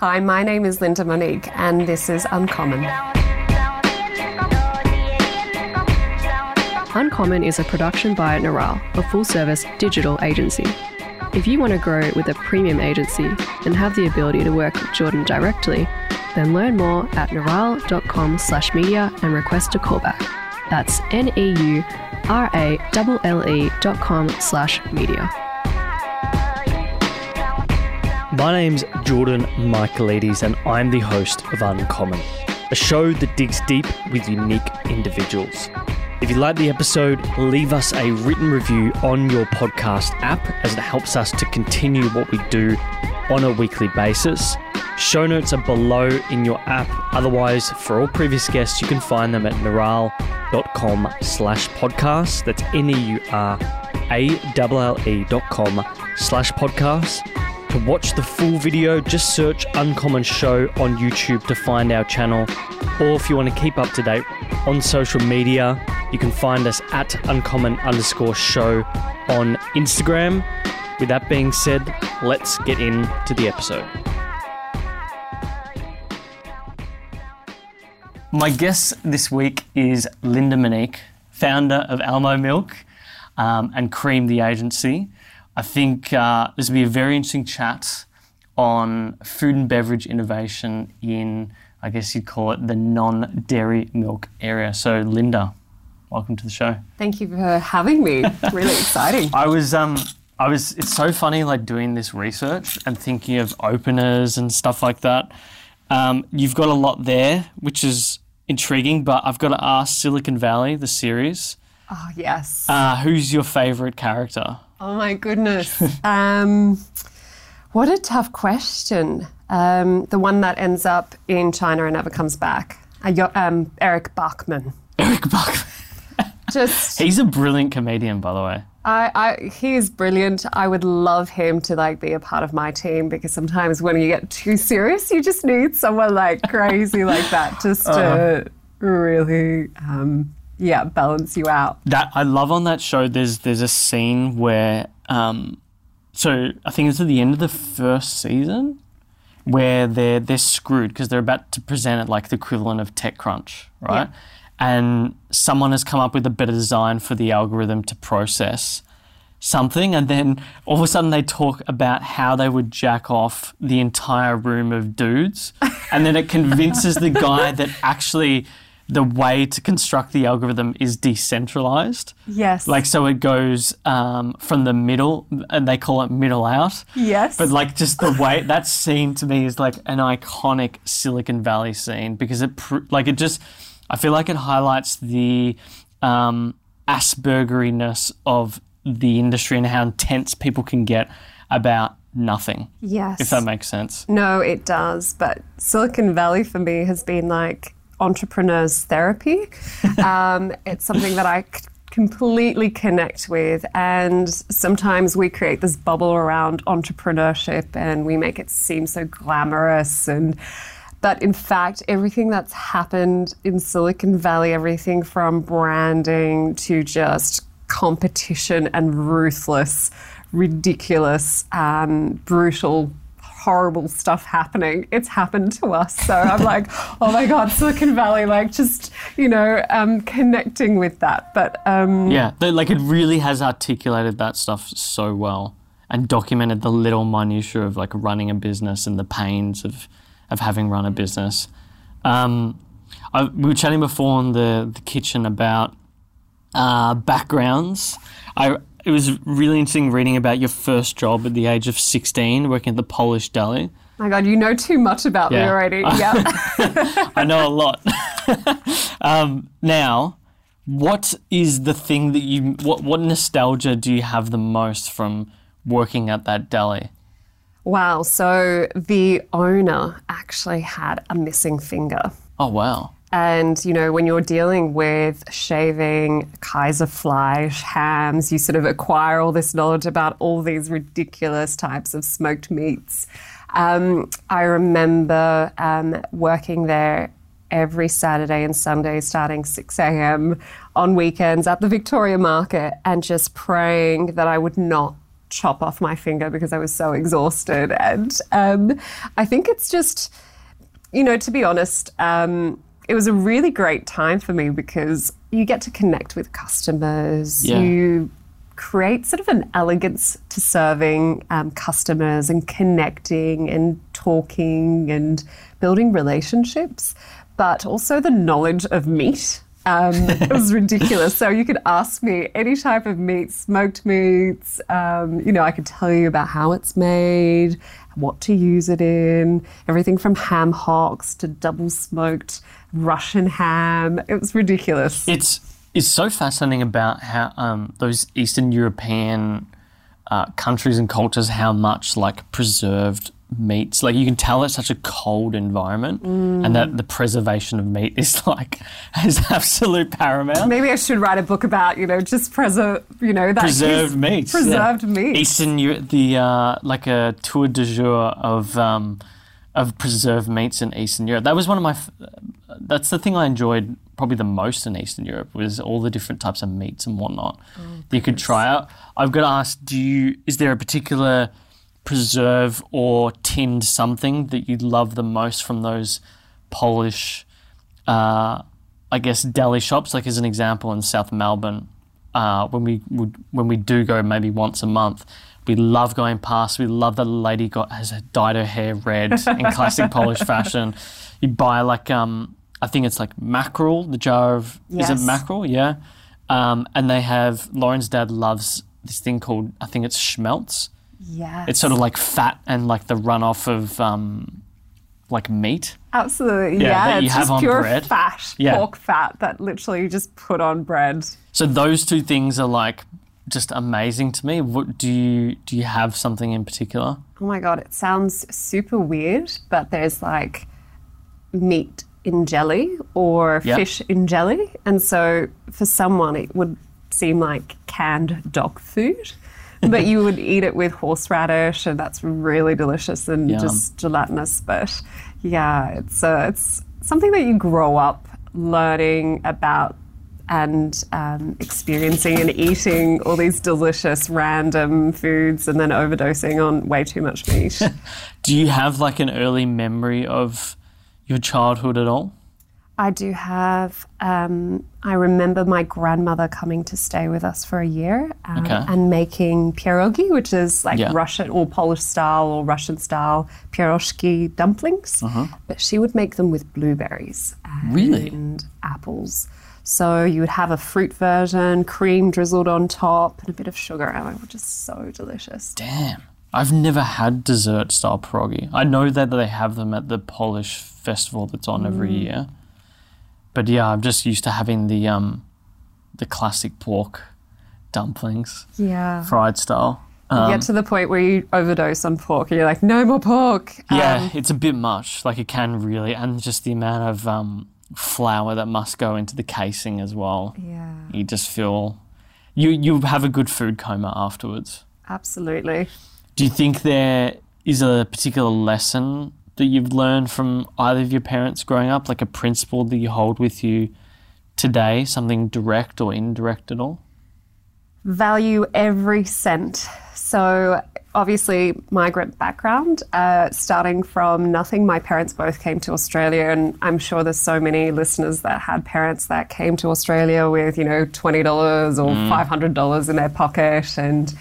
Hi, my name is Linda Monique, and this is Uncommon. Uncommon is a production by Neuralle, a full service digital agency. If you want to grow with a premium agency and have the ability to work with Jordan directly, then learn more at neuralle.com slash media and request a callback. That's N-E-U-R-A-L-L-E dot com slash media. My name's Jordan Michaelides, and I'm the host of Uncommon, a show that digs deep with unique individuals. If you like the episode, leave us a written review on your podcast app as it helps us to continue what we do on a weekly basis. Show notes are below in your app. Otherwise, for all previous guests, you can find them at neuralle.com slash podcast. That's N-E-U-R-A-L-L-E dot com slash podcast. To watch the full video, just search Uncommon Show on YouTube to find our channel. Or if you want to keep up to date on social media, you can find us at uncommon underscore show on Instagram. With that being said, let's get into the episode. My guest this week is Linda Monique, founder of Almo Milk um, and Cream the agency. I think uh, this will be a very interesting chat on food and beverage innovation in, I guess you'd call it, the non dairy milk area. So, Linda, welcome to the show. Thank you for having me. Really exciting. I was, um, I was. It's so funny, like doing this research and thinking of openers and stuff like that. Um, you've got a lot there, which is intriguing. But I've got to ask Silicon Valley, the series. Oh, yes. Uh, who's your favorite character? Oh, my goodness. um, what a tough question. Um, the one that ends up in China and never comes back. Uh, um, Erlich Bachman. Erlich Bachman. Just, He's a brilliant comedian, by the way. I, I, he is brilliant. I would love him to like be a part of my team because sometimes when you get too serious, you just need someone like crazy like that just to really, um, yeah, balance you out. that I love on that show. There's there's a scene where, um, so I think it's at the end of the first season where they're they're screwed because they're about to present it like the equivalent of TechCrunch, right? And someone has come up with a better design for the algorithm to process something, and then all of a sudden they talk about how they would jack off the entire room of dudes, and then it convinces the guy that actually the way to construct the algorithm is decentralized. Yes. Like, so it goes um, from the middle, and they call it middle out. yes. But like, just the way that scene to me is like an iconic Silicon Valley scene because it, pr- like, it just, I feel like it highlights the um, Aspergeriness of the industry and how intense people can get about nothing. yes. If that makes sense. No, it does. But Silicon Valley for me has been like entrepreneurs therapy. um, it's something that I c- completely connect with. And sometimes we create this bubble around entrepreneurship and we make it seem so glamorous and but in fact, everything that's happened in Silicon Valley, everything from branding to just competition and ruthless, ridiculous, um, brutal, horrible stuff happening, it's happened to us. So I'm like, oh my God, Silicon Valley, like just, you know, um, connecting with that. But um, Yeah, like it really has articulated that stuff so well and documented the little minutiae of like running a business and the pains of of having run a business. Um, I, we were chatting before in the the kitchen about uh, backgrounds. I it was really interesting reading about your first job at the age of sixteen, working at the Polish deli. my God, you know too much about me already. Yeah. I know a lot. um, now, what is the thing that you what what nostalgia do you have the most from working at that deli? wow. So the owner actually had a missing finger. Oh wow. And, you know, when you're dealing with shaving Kaiser Fleisch, hams, you sort of acquire all this knowledge about all these ridiculous types of smoked meats. Um, I remember um, working there every Saturday and Sunday starting 6 a.m. on weekends at the Victoria Market and just praying that I would not chop off my finger because I was so exhausted. And um, I think it's just, you know, to be honest, um, it was a really great time for me because you get to connect with customers. Yeah. You create sort of an elegance to serving um, customers and connecting and talking and building relationships, but also the knowledge of meat. Um, it was ridiculous. So you could ask me any type of meat, smoked meats. Um, you know, I could tell you about how it's made, what to use it in, everything from ham hocks to double smoked Russian ham. It was ridiculous. It's it's so fascinating about how um, those Eastern European uh, countries and cultures how much like preserved meats like you can tell it's such a cold environment and that the preservation of meat is like is absolute paramount Maybe I should write a book about, you know, just preserve, you know, that preserved is meats Preserved yeah. meats. Eastern Europe the uh, like a tour de jour of um, of preserved meats in Eastern Europe that was one of my f- that's the thing I enjoyed probably the most in Eastern Europe was all the different types of meats and whatnot that you could try out. I've got to ask, do you is there a particular preserve or tinned something that you love the most from those Polish, uh, I guess, deli shops? Like as an example, in South Melbourne, uh, when we would when we do go maybe once a month. We love going past. We love that the lady got has dyed her hair red in classic Polish fashion. You buy like um, I think it's like mackerel, the jar of is it mackerel? Yeah, um, and they have Lauren's dad loves this thing called I think it's schmelz. Yeah. It's sort of like fat and like the runoff of um, like meat. Absolutely. Yeah, Yeah. that you it's have just on pure bread. fat, Yeah. pork fat that literally you just put on bread. So those two things are like just amazing to me. What do you do? You have something in particular? Oh my God, it sounds super weird, but there's like meat in jelly or Yeah. fish in jelly. And so for someone, it would seem like canned dog food. but you would eat it with horseradish, and that's really delicious and Yum. just gelatinous. But yeah, it's uh, it's something that you grow up learning about and um, experiencing and eating all these delicious random foods and then overdosing on way too much meat. Do you have like an early memory of your childhood at all? I do have. Um, I remember my grandmother coming to stay with us for a year um, Okay. and making pierogi, which is like Yeah. Russian or Polish style or Russian style pierogi dumplings. But she would make them with blueberries and Really? apples. So you would have a fruit version, cream drizzled on top, and a bit of sugar. And it was just so delicious. Damn. I've never had dessert style pierogi. I know that they have them at the Polish festival that's on every year. But yeah, I'm just used to having the um the classic pork dumplings, Yeah. fried style. you Um, get to the point where you overdose on pork and you're like, no more pork. yeah, Um, it's a bit much. Like it can really and just the amount of um flour that must go into the casing as well. yeah. You just feel you you have a good food coma afterwards. Absolutely. Do you think there is a particular lesson that you've learned from either of your parents growing up, like a principle that you hold with you today, something direct or indirect at all? Value every cent. So, obviously, migrant background, uh, starting from nothing. My parents both came to Australia, and I'm sure there's so many listeners that had parents that came to Australia with, you know, $20 or $500 in their pocket and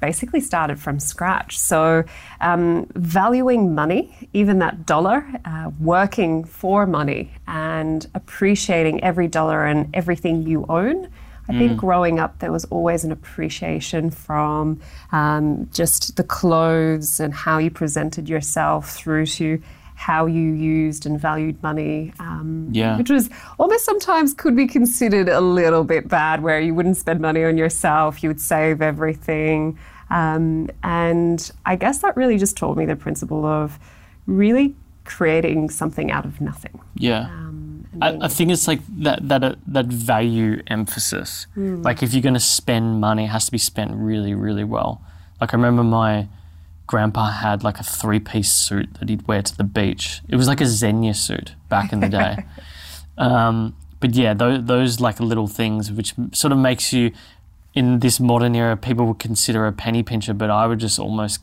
basically started from scratch. So, um, valuing money, even that dollar, uh, working for money, and appreciating every dollar and everything you own. I think growing up, there was always an appreciation from um, just the clothes and how you presented yourself through to how you used and valued money. Um, Yeah. Which was almost sometimes could be considered a little bit bad, where you wouldn't spend money on yourself, you would save everything. Um, and I guess that really just taught me the principle of really creating something out of nothing. Yeah. I, I think it's like that that uh, that value emphasis. Like if you're going to spend money, it has to be spent really, really well. Like I remember my grandpa had like a three-piece suit that he'd wear to the beach. It was like a Zegna suit back in the day. um, but yeah, those, those like little things which sort of makes you in this modern era, people would consider a penny pincher, but I would just almost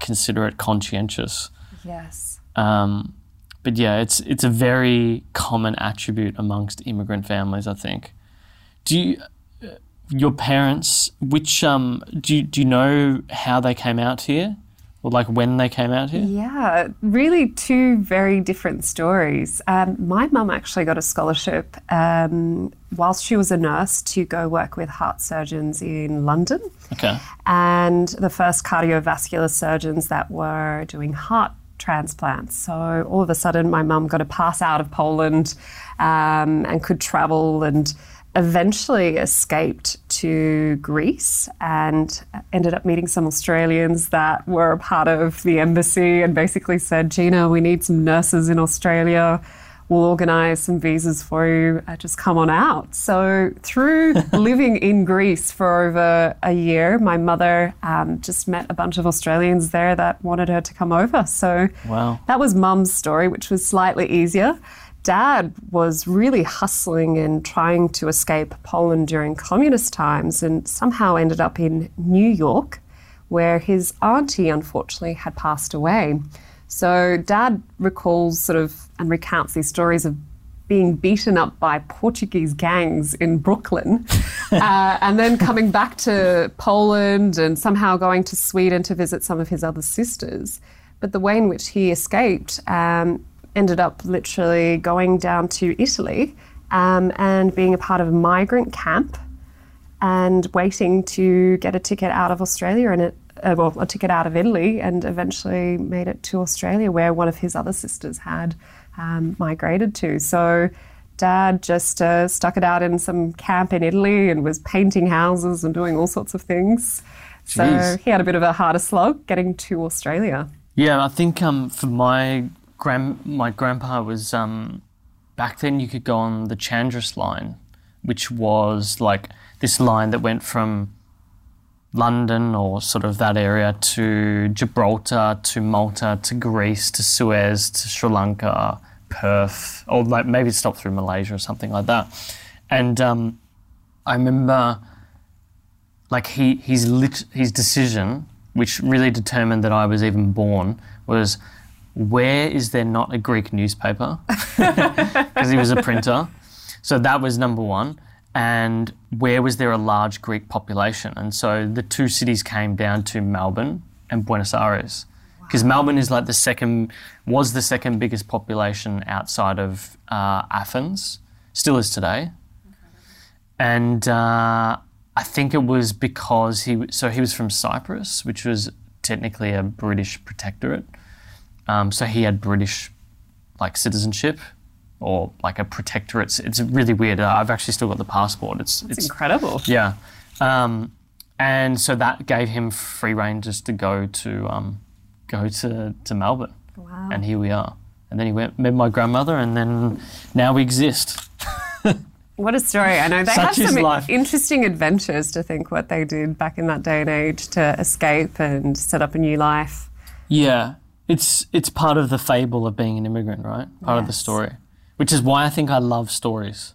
consider it conscientious. Yes. Um, but yeah, it's it's a very common attribute amongst immigrant families. I think. Do you, uh, your parents? Which um, do you, do you know how they came out here, or like when they came out here? Yeah, really two very different stories. Um, my mum actually got a scholarship um, whilst she was a nurse to go work with heart surgeons in London. Okay. and the first cardiovascular surgeons that were doing heart transplants. So all of a sudden, my mum got a pass out of Poland um, and could travel and eventually escaped to Greece and ended up meeting some Australians that were a part of the embassy and basically said, Gina, we need some nurses in Australia we'll organise some visas for you. Uh, just come on out. So, through living in Greece for over a year, my mother um, just met a bunch of Australians there that wanted her to come over. So, Wow. that was mum's story, which was slightly easier. Dad was really hustling and trying to escape Poland during communist times and somehow ended up in New York, where his auntie unfortunately had passed away. So, dad recalls sort of and recounts these stories of being beaten up by Portuguese gangs in Brooklyn, uh, and then coming back to Poland and somehow going to Sweden to visit some of his other sisters. But the way in which he escaped um, ended up literally going down to Italy um, and being a part of a migrant camp and waiting to get a ticket out of Australia and it, uh, well, a ticket out of Italy, and eventually made it to Australia, where one of his other sisters had um, migrated to. So, Dad just uh, stuck it out in some camp in Italy and was painting houses and doing all sorts of things. So he had a bit of a harder slog getting to Australia. Yeah, I think um, for my grand my grandpa was um, back then you could go on the Chandris line, which was like this line that went from London or sort of that area to Gibraltar to Malta to Greece to Suez to Sri Lanka, Perth, or like maybe stop through Malaysia or something like that. And um, I remember like he his lit, his decision, which really determined that I was even born, was where is there not a Greek newspaper? Because he was a printer. So that was number one. And where was there a large Greek population? And so the two cities came down to Melbourne and Buenos Aires. Because Melbourne is like the second, was the second biggest population outside of uh, Athens, still is today. And uh, I think it was because he, so he was from Cyprus, which was technically a British protectorate. Um, so he had British like citizenship or like a protectorate. It's, it's really weird. Uh, I've actually still got the passport. It's, It's it's incredible. yeah. Um, and so that gave him free reign just to go to um, go to, to Melbourne. Wow. And here we are. And then he went met my grandmother, and then now we exist. What a story. I know they Such have some life. interesting adventures to think what they did back in that day and age to escape and set up a new life. Yeah, it's it's part of the fable of being an immigrant, right? Part of the story, which is why I think I love stories.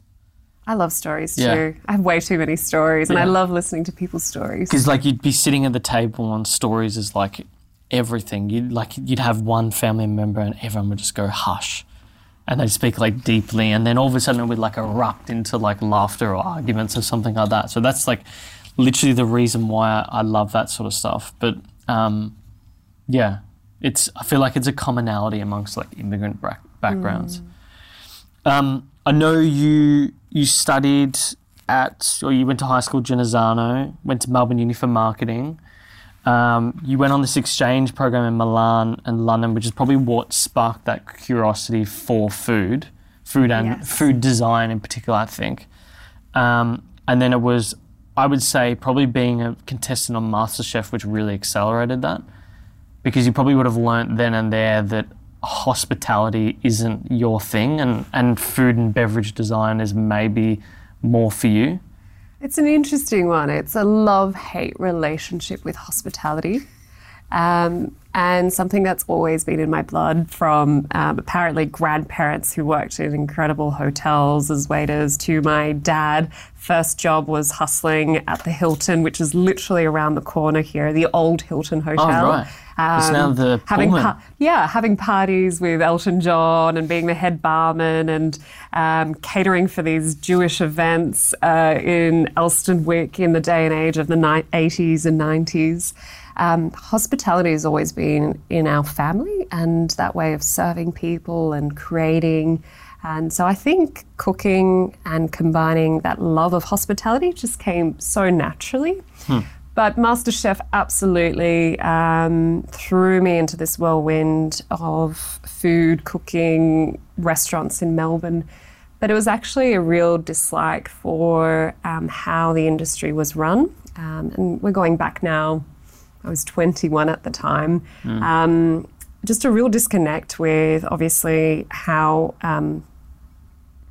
I love stories too. Yeah. I have way too many stories and I love listening to people's stories. Because like you'd be sitting at the table and stories is like everything. You'd like you'd have one family member and everyone would just go hush, and they'd speak like deeply, and then all of a sudden it would like erupt into like laughter or arguments or something like that. So that's like literally the reason why I, I love that sort of stuff. But um, yeah, it's I feel like it's a commonality amongst like immigrant back- backgrounds. Um, I know you you studied at or you went to high school Genazzano, went to Melbourne Uni for marketing. Um, you went on this exchange program in Milan and London, which is probably what sparked that curiosity for food, food and Yes. food design in particular. I think, um, and then it was, I would say, probably being a contestant on MasterChef, which really accelerated that, because you probably would have learnt then and there that hospitality isn't your thing, and and food and beverage design is maybe more for you. It's an interesting one. It's a love hate relationship with hospitality. Um, and something that's always been in my blood from um, apparently grandparents who worked in incredible hotels as waiters to my dad. First job was hustling at the Hilton, which is literally around the corner here, the old Hilton Hotel. Oh, right. It's now the having Pullman. yeah, having parties with Elton John and being the head barman and um, catering for these Jewish events uh, in Elsternwick in the day and age of the ni- 80s and 90s. Um, hospitality has always been in our family and that way of serving people and creating. And so I think cooking and combining that love of hospitality just came so naturally. But MasterChef absolutely um, threw me into this whirlwind of food, cooking, restaurants in Melbourne. But it was actually a real dislike for um, how the industry was run. Um, and we're going back now. I was 21 at the time. Um, just a real disconnect with obviously how um,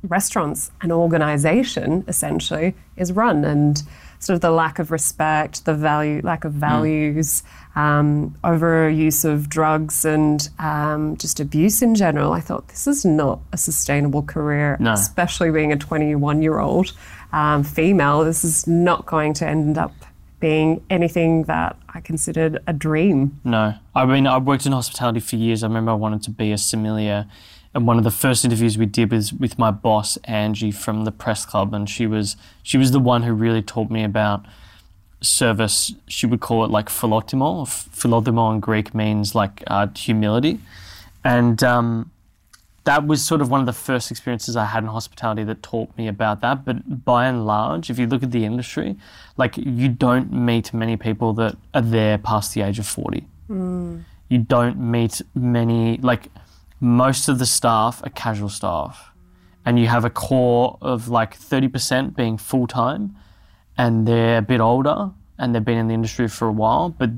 restaurants and organization essentially is run and sort of the lack of respect, the value, lack of values, um, overuse of drugs and um, just abuse in general. I thought this is not a sustainable career, No. especially being a 21 year old um, female. This is not going to end up being anything that I considered a dream. No, I mean I worked in hospitality for years. I remember I wanted to be a sommelier, and one of the first interviews we did was with my boss Angie from the press club, and she was she was the one who really taught me about service. She would call it like philotimo. Philotimo in Greek means like uh, humility, and um, that was sort of one of the first experiences I had in hospitality that taught me about that. But by and large, if you look at the industry, like you don't meet many people that are there past the age of 40. You don't meet many, like most of the staff are casual staff. And you have a core of like 30% being full time and they're a bit older and they've been in the industry for a while. But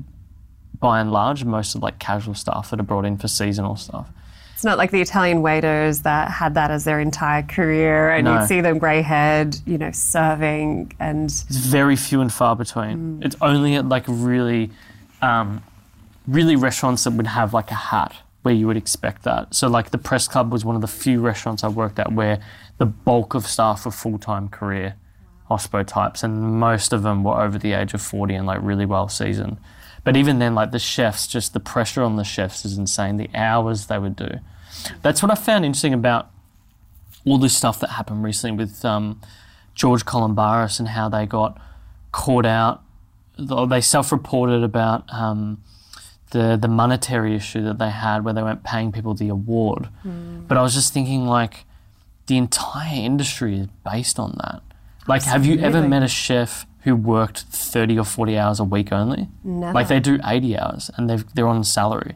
by and large, most of like casual staff that are brought in for seasonal stuff. It's not like the Italian waiters that had that as their entire career, and No. you'd see them grey haired, you know, serving and It's very few and far between. It's only at like really, um, really restaurants that would have like a hat where you would expect that. So like the Press Club was one of the few restaurants I worked at where the bulk of staff were full time career hospo types, and most of them were over the age of forty and like really well seasoned. But even then, like the chefs, just the pressure on the chefs is insane. The hours they would do. That's what I found interesting about all this stuff that happened recently with um, George Calombaris and how they got caught out. They self-reported about um, the the monetary issue that they had, where they weren't paying people the award. But I was just thinking, like, the entire industry is based on that. Like, have you ever met a chef who worked thirty or forty hours a week only? never. Like they do eighty hours, and they they're on salary.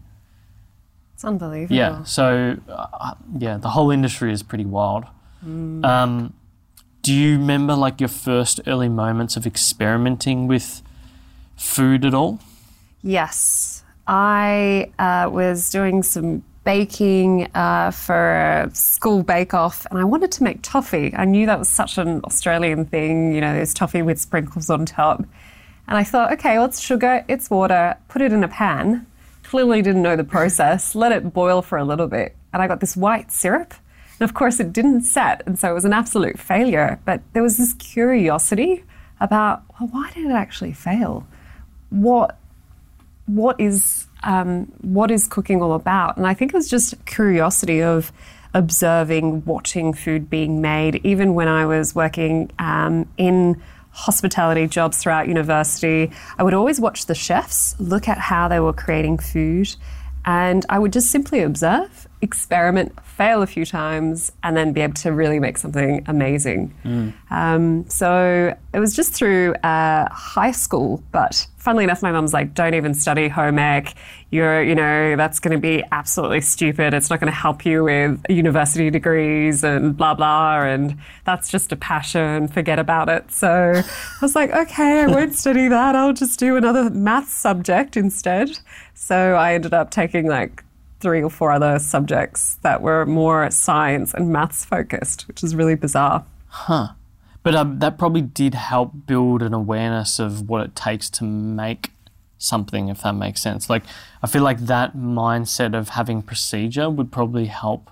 it's unbelievable. Yeah. So, uh, yeah, the whole industry is pretty wild. Um, do you remember like your first early moments of experimenting with food at all? Yes, I uh, was doing some baking uh, for a school bake off, and I wanted to make toffee. I knew that was such an Australian thing, you know, there's toffee with sprinkles on top. And I thought, okay, well, it's sugar, it's water, put it in a pan. Clearly didn't know the process, let it boil for a little bit. And I got this white syrup. And of course, it didn't set, and so it was an absolute failure. But there was this curiosity about, well, why did it actually fail? What what is um, what is cooking all about? And I think it was just curiosity of observing, watching food being made. Even when I was working um, in hospitality jobs throughout university, I would always watch the chefs, look at how they were creating food, and I would just simply observe, experiment, fail a few times, and then be able to really make something amazing. Um, so it was just through uh, high school, but funnily enough, my mum's like, "Don't even study home ec. You're, you know, that's going to be absolutely stupid. It's not going to help you with university degrees and blah blah. And that's just a passion. Forget about it." So I was like, "Okay, I won't study that. I'll just do another math subject instead." So I ended up taking like three or four other subjects that were more science and maths focused, which is really bizarre. Huh. But um, that probably did help build an awareness of what it takes to make something, if that makes sense. Like, I feel like that mindset of having procedure would probably help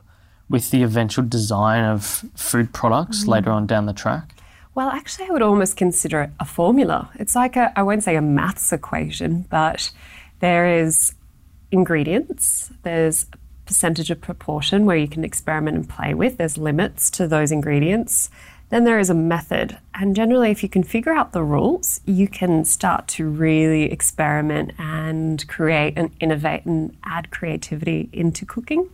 with the eventual design of food products Mm-hmm. later on down the track. Well, actually, I would almost consider it a formula. It's like a, I won't say a maths equation, but there is ingredients, there's a percentage of proportion where you can experiment and play with, there's limits to those ingredients. Then there is a method. And generally, if you can figure out the rules, you can start to really experiment and create and innovate and add creativity into cooking.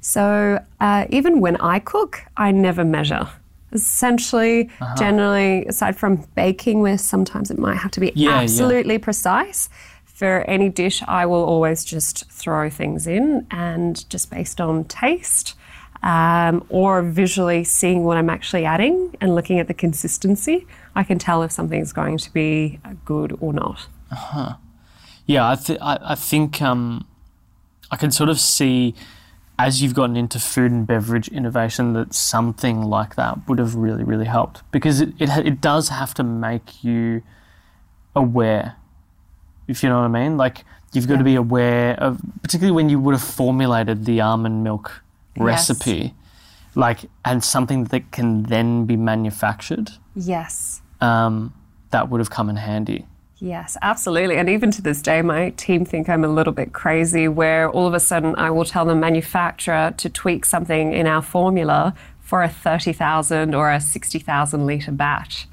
So uh, even when I cook, I never measure. Essentially, Uh-huh. generally, aside from baking, where sometimes it might have to be Yeah, yeah. absolutely precise, for any dish, I will always just throw things in and just based on taste um, or visually seeing what I'm actually adding and looking at the consistency, I can tell if something's going to be good or not. Yeah, I, th- I, I think um, I can sort of see as you've gotten into food and beverage innovation that something like that would have really, really helped because it, it, it does have to make you aware, if you know what I mean. Like, you've got to be aware of, particularly when you would have formulated the almond milk Yes. recipe, like, and something that can then be manufactured, Yes. um, that would have come in handy. Yes, absolutely. And even to this day, my team think I'm a little bit crazy where all of a sudden I will tell the manufacturer to tweak something in our formula for a 30,000 or a 60,000 litre batch.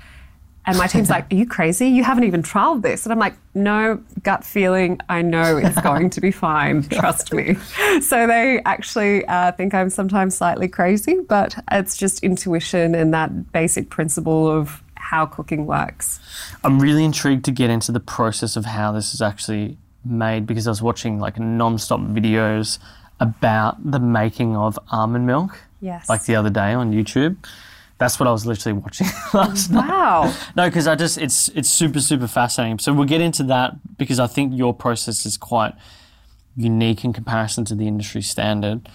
And my team's like, Are you crazy? You haven't even trialed this. And I'm like, No, gut feeling, I know it's going to be fine. Trust me. So they actually uh, think I'm sometimes slightly crazy, but it's just intuition and that basic principle of how cooking works. I'm really intrigued to get into the process of how this is actually made because I was watching like non-stop videos about the making of almond milk. Yes. Like the other day on YouTube. That's what I was literally watching last night. Wow. No, because I just it's it's super super fascinating. So we'll get into that because I think your process is quite unique in comparison to the industry standard.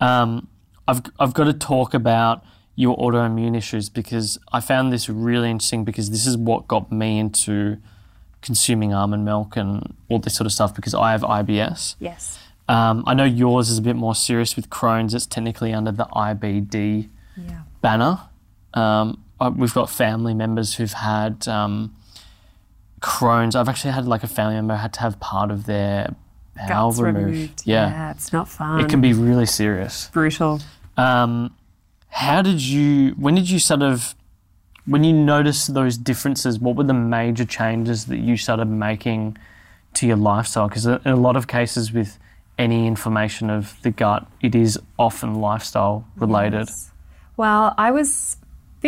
Um, I've I've got to talk about your autoimmune issues because I found this really interesting because this is what got me into consuming almond milk and all this sort of stuff because I have IBS. Yes. Um, I know yours is a bit more serious with Crohn's. It's technically under the IBD Yeah. banner. Um, we've got family members who've had um, Crohn's. I've actually had like a family member had to have part of their bowel Guts removed. removed. Yeah. it's not fun. it can be really serious. brutal. Um, how did you? When did you sort of? When you noticed those differences, what were the major changes that you started making to your lifestyle? Because in a lot of cases with any inflammation of the gut, it is often lifestyle related. Yes. Well, I was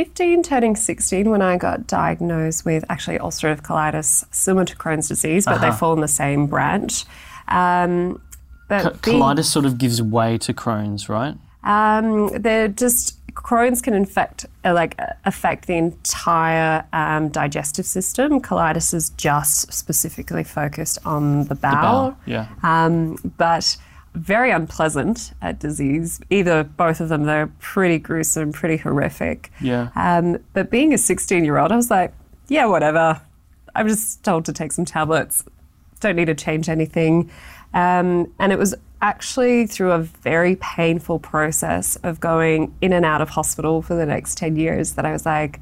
15, turning 16 when I got diagnosed with actually ulcerative colitis, similar to Crohn's disease, but they Uh-huh. fall in the same branch. Um, but Co- being- Colitis sort of gives way to Crohn's, right? Um, they're just Crohn's can infect uh, like uh, affect the entire um, digestive system. Colitis is just specifically focused on the bowel. bowel, yeah. Um, but very unpleasant at disease. Either both of them, they're pretty gruesome, pretty horrific. Yeah. Um, but being a 16 year old, I was like, yeah, whatever. I'm just told to take some tablets. Don't need to change anything. Um, and it was actually through a very painful process of going in and out of hospital for the next 10 years that I was like,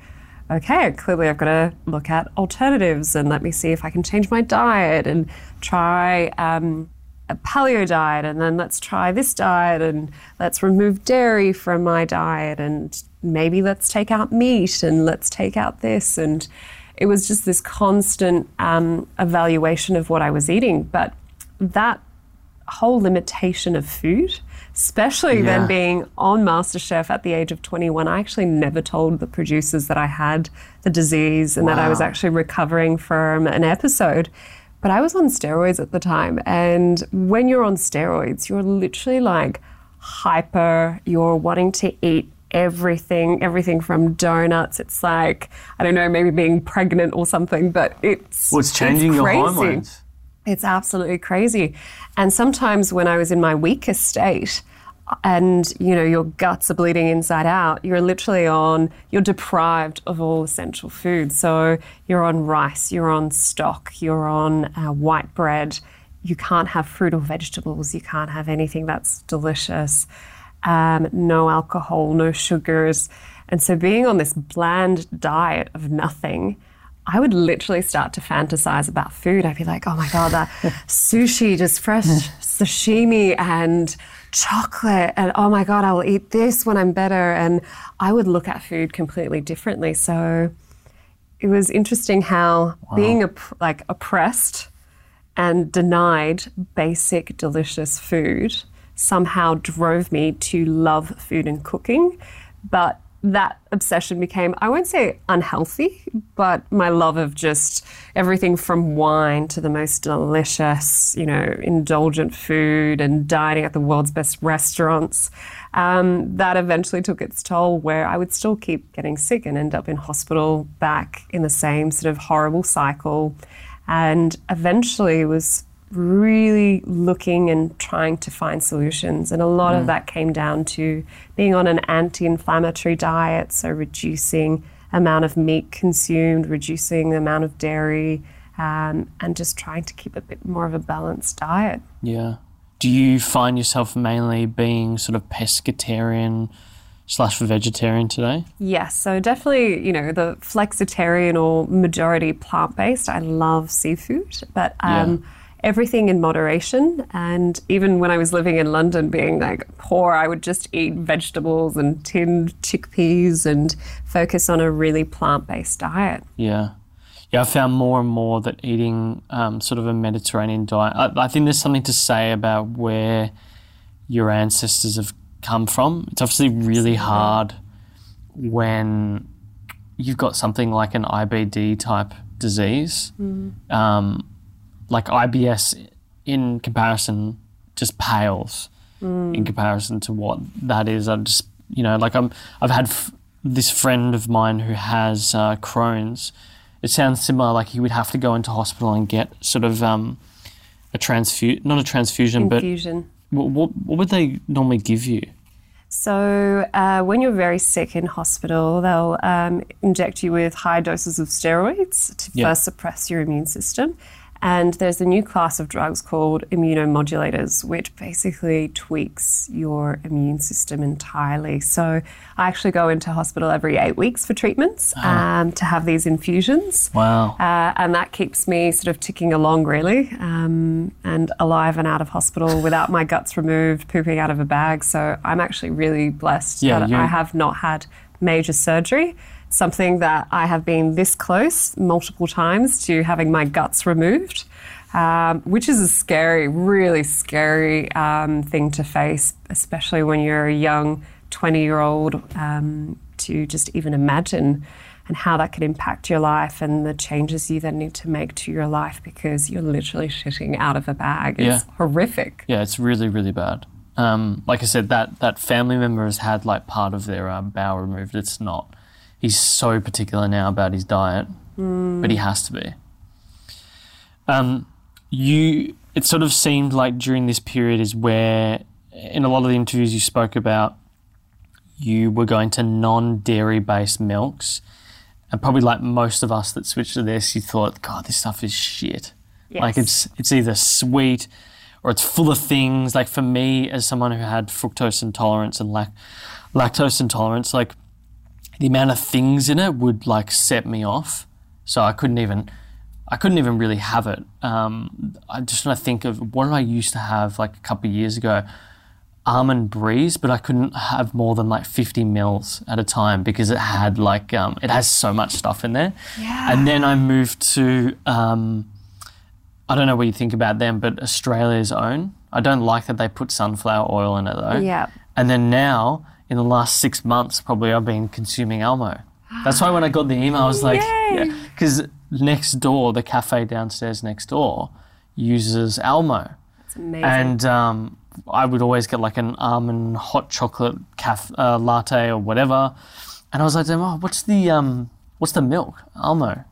okay, clearly I've got to look at alternatives and let me see if I can change my diet and try um, a paleo diet and then let's try this diet and let's remove dairy from my diet and maybe let's take out meat and let's take out this. And it was just this constant um, evaluation of what I was eating. But that whole limitation of food especially Yeah. then being on MasterChef at the age of 21 I actually never told the producers that I had the disease and that I was actually recovering from an episode but I was on steroids at the time. And when you're on steroids, you're literally like hyper, you're wanting to eat everything, everything from donuts. It's like, I don't know, maybe being pregnant or something, but it's. Well, it's changing your crazy. hormones. It's absolutely crazy. And sometimes when I was in my weakest state, and you know your guts are bleeding inside out you're literally on you're deprived of all essential food so you're on rice you're on stock you're on uh, white bread. You can't have fruit or vegetables. You can't have anything that's delicious. Um, no alcohol no sugars. And so being on this bland diet of nothing I would literally start to fantasize about food. I'd be like, oh my God, that sushi, just fresh sashimi and chocolate. And oh my God, I will eat this when I'm better. And I would look at food completely differently. So it was interesting how being op- like oppressed and denied basic, delicious food somehow drove me to love food and cooking. But that obsession became, I won't say unhealthy, but my love of just everything from wine to the most delicious, you know, indulgent food and dining at the world's best restaurants. Um, that eventually took its toll where I would still keep getting sick and end up in hospital back in the same sort of horrible cycle. And eventually was really looking and trying to find solutions. And a lot of that came down to being on an anti-inflammatory diet, so reducing amount of meat consumed, reducing the amount of dairy, um, and just trying to keep a bit more of a balanced diet. Yeah. Do you find yourself mainly being sort of pescatarian slash vegetarian today? Yes, so definitely, you know, the flexitarian or majority plant-based. I love seafood, but um, everything in moderation. And even when I was living in London, being like poor, I would just eat vegetables and tinned chickpeas and focus on a really plant-based diet. Yeah. Yeah, I found more and more that eating um, sort of a Mediterranean diet, I, I think there's something to say about where your ancestors have come from. It's obviously really hard when you've got something like an IBD type disease. Um, like IBS in comparison just pales in comparison to what that is. I'm just, you know, like I'm, I've had f- this friend of mine who has uh, Crohn's. It sounds similar, like he would have to go into hospital and get sort of um, a transfusion, not a transfusion, but Infusion. what, what, what would they normally give you? So, uh, when you're very sick in hospital, they'll um, inject you with high doses of steroids to Yeah. first suppress your immune system. And there's a new class of drugs called immunomodulators, which basically tweaks your immune system entirely. So, I actually go into hospital every eight weeks for treatments um, to have these infusions. Wow. Uh, and that keeps me sort of ticking along, really, um, and alive and out of hospital without my guts removed, pooping out of a bag. So I'm actually really blessed Yeah, that you- I have not had major surgery. Something that I have been this close multiple times to having my guts removed, um, which is a scary, really scary um, thing to face, especially when you're a young 20 year old, um, to just even imagine and how that could impact your life and the changes you then need to make to your life because you're literally shitting out of a bag. It's Yeah. horrific. Yeah, it's really, really bad. Um, like I said, that that family member has had like part of their uh, bowel removed. It's not. He's so particular now about his diet, but he has to be. Um, you. It sort of seemed like during this period is where, in a lot of the interviews you spoke about, you were going to non-dairy based milks, and probably like most of us that switched to this, you thought, God, this stuff is shit. Like it's it's either sweet or it's full of things. Like for me, as someone who had fructose intolerance and lac- lactose intolerance, like the amount of things in it would like set me off. So I couldn't even I couldn't even really have it. Um, I just want to think of what I used to have like a couple of years ago. Almond breeze, but I couldn't have more than like 50 mils at a time because it had like um, it has so much stuff in there. Yeah. And then I moved to um, I don't know what you think about them, but Australia's own. I don't like that they put sunflower oil in it though. Yeah. And then now, in the last six months, probably I've been consuming Almo. That's why when I got the email, I was like, because next door, the cafe downstairs next door, uses Almo, It's amazing. and um, I would always get like an almond hot chocolate caf- uh, latte or whatever, and I was like, oh, what's the um, what's the milk Almo?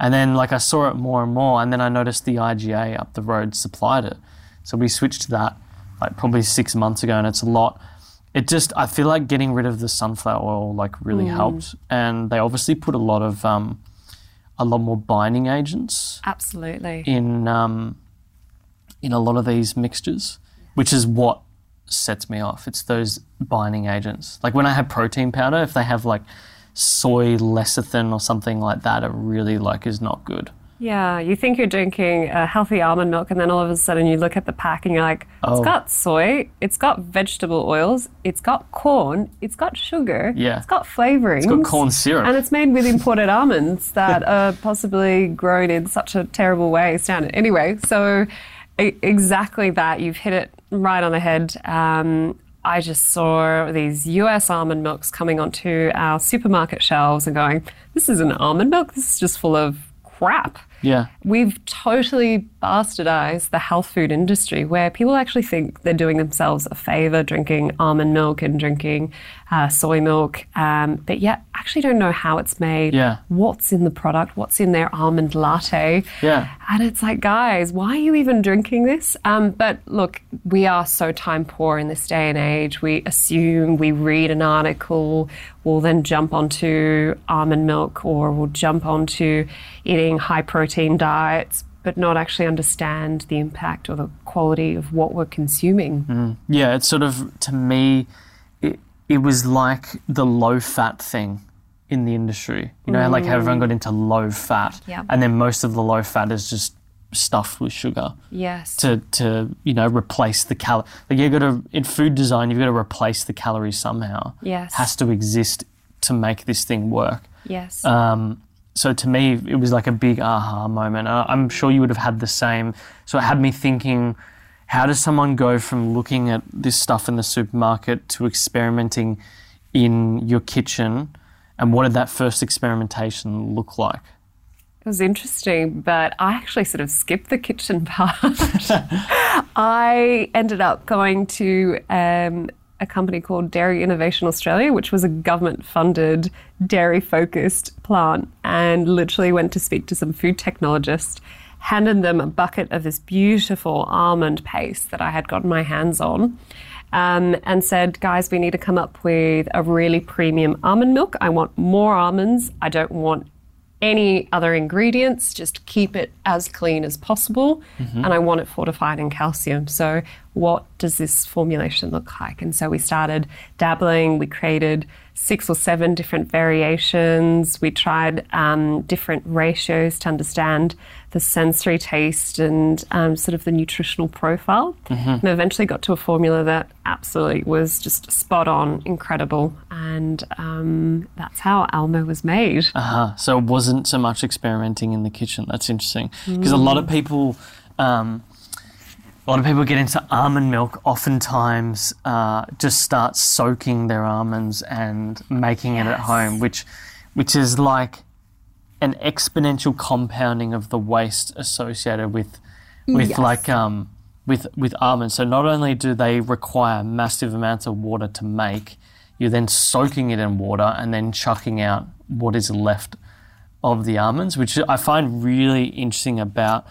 And then like I saw it more and more, and then I noticed the IGA up the road supplied it, so we switched to that like probably six months ago, and it's a lot. It just I feel like getting rid of the sunflower oil like really Mm. helped, and they obviously put a lot of um, a lot more binding agents Absolutely. in um, in a lot of these mixtures, which is what sets me off. It's those binding agents. Like when I have protein powder, if they have like soy lecithin or something like that, it really like is not good. Yeah, you think you're drinking a healthy almond milk, and then all of a sudden you look at the pack and you're like, Oh. it's got soy, it's got vegetable oils, it's got corn, it's got sugar, Yeah. it's got flavorings, It's got corn syrup. and it's made with imported almonds that are possibly grown in such a terrible way. Standard anyway. So exactly that. You've hit it right on the head. Um, I just saw these US almond milks coming onto our supermarket shelves and going, "This isn't almond milk. This is just full of crap." yeah. We've totally bastardized the health food industry where people actually think they're doing themselves a favor drinking almond milk and drinking uh, soy milk, um, but yet actually don't know how it's made, Yeah. what's in the product, what's in their almond latte. Yeah. And it's like, guys, why are you even drinking this? Um, but look, we are so time poor in this day and age. We assume we read an article, we'll then jump onto almond milk or we'll jump onto eating high protein diets, but not actually understand the impact or the quality of what we're consuming. Yeah, it's sort of to me, it, it was like the low fat thing in the industry. You know, like how everyone got into low fat, Yeah. and then most of the low fat is just stuffed with sugar Yes. to to you know replace the cal. Like you got to in food design, you've got to replace the calories somehow. Yes. has to exist to make this thing work. yes. Um, so to me, it was like a big aha moment. I'm sure you would have had the same. So it had me thinking, how does someone go from looking at this stuff in the supermarket to experimenting in your kitchen? And what did that first experimentation look like? It was interesting, but I actually sort of skipped the kitchen part. I ended up going to um, a company called Dairy Innovation Australia, which was a government funded dairy focused plant, and literally went to speak to some food technologists, handed them a bucket of this beautiful almond paste that I had gotten my hands on. Um, and said, guys, we need to come up with a really premium almond milk. I want more almonds. I don't want any other ingredients, just keep it as clean as possible. And I want it fortified in calcium. So, what does this formulation look like? And so we started dabbling. We created six or seven different variations. We tried um, different ratios to understand the sensory taste and um, sort of the nutritional profile. And eventually got to a formula that absolutely was just spot on, incredible. And um, that's how Almo was made. Uh-huh. So it wasn't so much experimenting in the kitchen. That's interesting because a lot of people, um, a lot of people get into almond milk. Oftentimes, uh, just start soaking their almonds and making it at home, which, which is like an exponential compounding of the waste associated with, with Yes. like um, with with almonds. So not only do they require massive amounts of water to make, you're then soaking it in water and then chucking out what is left of the almonds, which I find really interesting about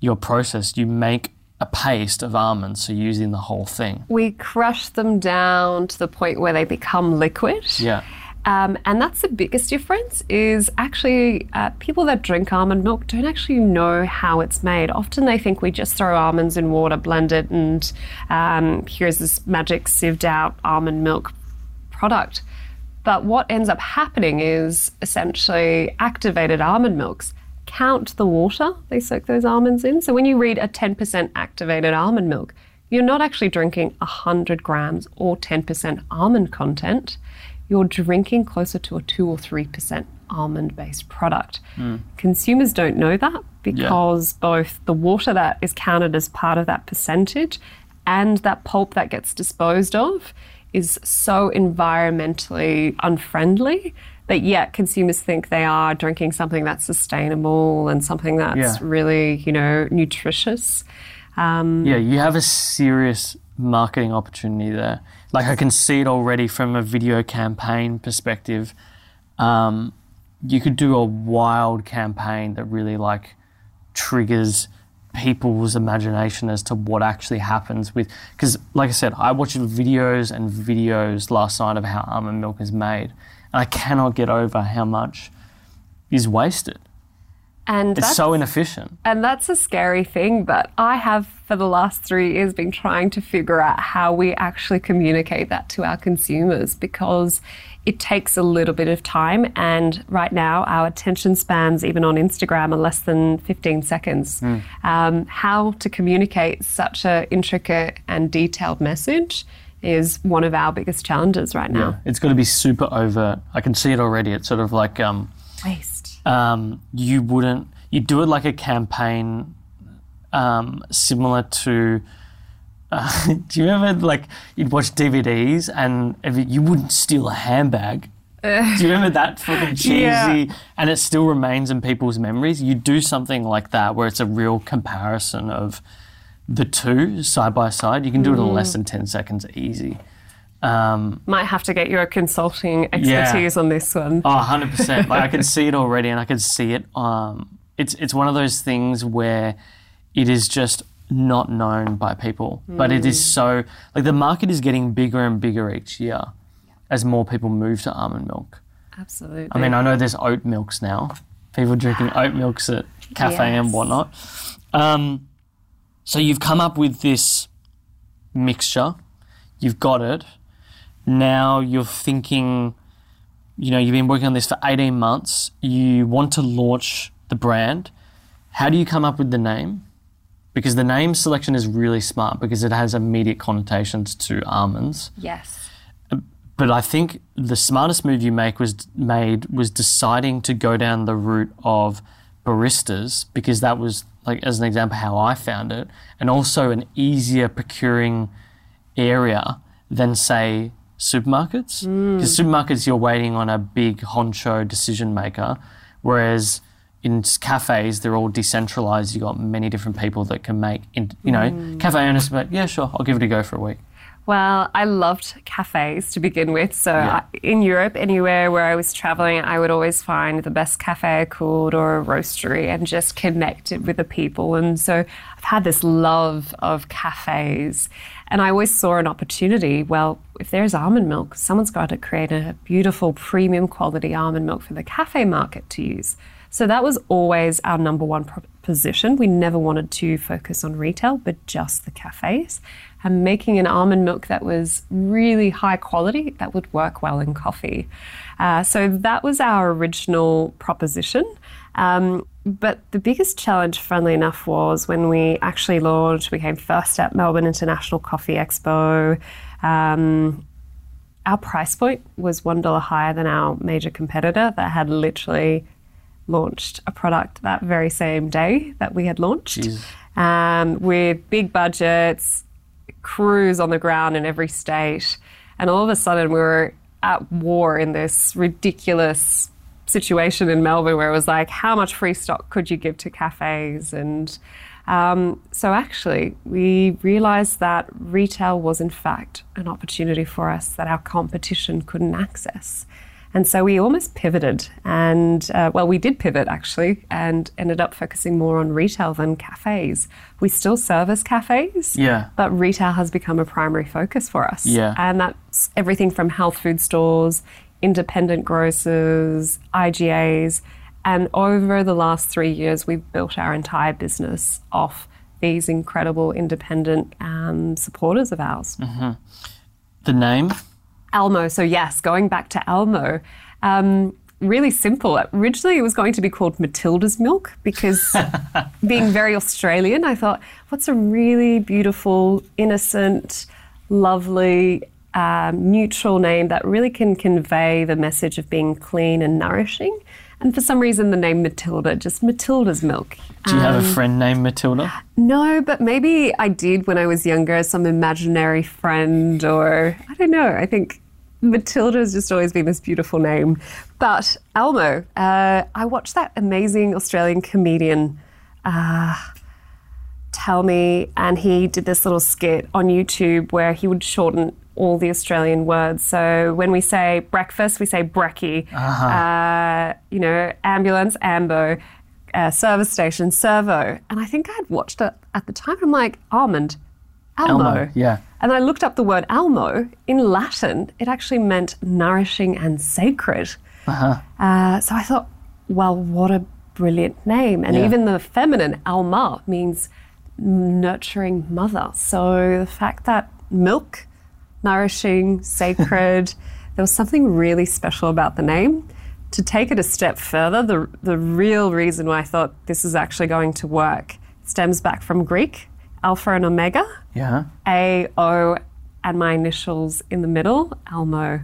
your process. You make a paste of almonds, so using the whole thing. we crush them down to the point where they become liquid. Yeah. Um, and that's the biggest difference is actually uh, people that drink almond milk don't actually know how it's made. Often they think we just throw almonds in water, blend it, and um, here's this magic sieved out almond milk product. But what ends up happening is essentially activated almond milks count the water they soak those almonds in. So when you read a 10% activated almond milk, you're not actually drinking 100 grams or 10% almond content. You're drinking closer to a 2 or 3% almond based product. Consumers don't know that because both the water that is counted as part of that percentage and that pulp that gets disposed of is so environmentally unfriendly that yet consumers think they are drinking something that's sustainable and something that's Yeah. really, you know, nutritious. Um, Yeah, you have a serious marketing opportunity there. Like I can see it already from a video campaign perspective. Um, you could do a wild campaign that really like triggers people's imagination as to what actually happens with because like i said i watched videos and videos last night of how almond milk is made and i cannot get over how much is wasted And it's so inefficient and that's a scary thing, but I have for the last three years been trying to figure out how we actually communicate that to our consumers because it takes a little bit of time. And right now, our attention spans, even on Instagram, are less than 15 seconds. Um, how to communicate such an intricate and detailed message is one of our biggest challenges right now. it's got to be super overt i can see it already it's sort of like um, Waste. Um, you wouldn't you do it like a campaign um, similar to uh, do you remember like you'd watch DVDs and if you wouldn't steal a handbag. Do you remember that fucking cheesy Yeah. and it still remains in people's memories? You do something like that where it's a real comparison of the two side by side. You can do it in less than 10 seconds easy um, Might have to get your consulting expertise on this one. Oh, 100%. like I can see it already and I can see it. Um, it's, it's one of those things where it is just not known by people, but it is so, like the market is getting bigger and bigger each year as more people move to almond milk. Absolutely. I mean, I know there's oat milks now. People drinking oat milks at cafe and whatnot. Um, so you've come up with this mixture. You've got it. Now you're thinking, you know, you've been working on this for 18 months. You want to launch the brand. How do you come up with the name? Because the name selection is really smart because it has immediate connotations to almonds yes. but I think the smartest move you make was made was deciding to go down the route of baristas because that was like as an example how I found it and also an easier procuring area than say supermarkets mm. because supermarkets you're waiting on a big honcho decision maker whereas in cafes they're all decentralized You've got many different people that can make in, you know mm. cafe owners but yeah sure I'll give it a go for a week Well, I loved cafes to begin with. So Yeah. I, in Europe, anywhere where I was traveling, I would always find the best cafe I could or a roastery and just connected with the people. And so I've had this love of cafes. And I always saw an opportunity. Well, if there's almond milk, someone's got to create a beautiful premium quality almond milk for the cafe market to use. So that was always our number one proposition. We never wanted to focus on retail, but just the cafes. And making an almond milk that was really high quality that would work well in coffee. Uh, so that was our original proposition. Um, but the biggest challenge, funnily enough, was when we actually launched, we came first at Melbourne International Coffee Expo. Um, our price point was $1 higher than our major competitor that had literally launched a product that very same day that we had launched um, with big budgets, crews on the ground in every state. And all of a sudden, we were at war in this ridiculous situation in Melbourne where it was like, how much free stock could you give to cafes? And um, so, actually, we realized that retail was, in fact, an opportunity for us that our competition couldn't access. And so we almost pivoted, and uh, well, we did pivot actually, and ended up focusing more on retail than cafes. We still service cafes, Yeah. but retail has become a primary focus for us. Yeah. And that's everything from health food stores, independent grocers, IGAs. And over the last three years, we've built our entire business off these incredible independent um, supporters of ours. the name Almo. So, yes, going back to Almo, um, really simple. Originally, it was going to be called Matilda's Milk because being very Australian, I thought, what's a really beautiful, innocent, lovely, um, neutral name that really can convey the message of being clean and nourishing? And for some reason, the name Matilda, just Matilda's Milk. do you have a friend named Matilda No, but maybe I did when I was younger, some imaginary friend, or I don't know. I think Matilda has just always been this beautiful name. But Almo, uh, I watched that amazing Australian comedian uh, tell me, and he did this little skit on YouTube where he would shorten all the Australian words. So when we say breakfast, we say brekkie. Uh, you know, ambulance, ambo. uh, service station, Servo. And I think I had watched it at the time. I'm like, almond, Almo. Elmo, yeah. And I looked up the word Almo. In Latin, it actually meant nourishing and sacred. Uh, so I thought, well, what a brilliant name. And Yeah. even the feminine, Alma, means nurturing mother. So the fact that milk, nourishing, sacred, there was something really special about the name. To take it a step further, the, the real reason why I thought this is actually going to work stems back from Greek, alpha and omega. Yeah. A, O, and my initials in the middle, Almo.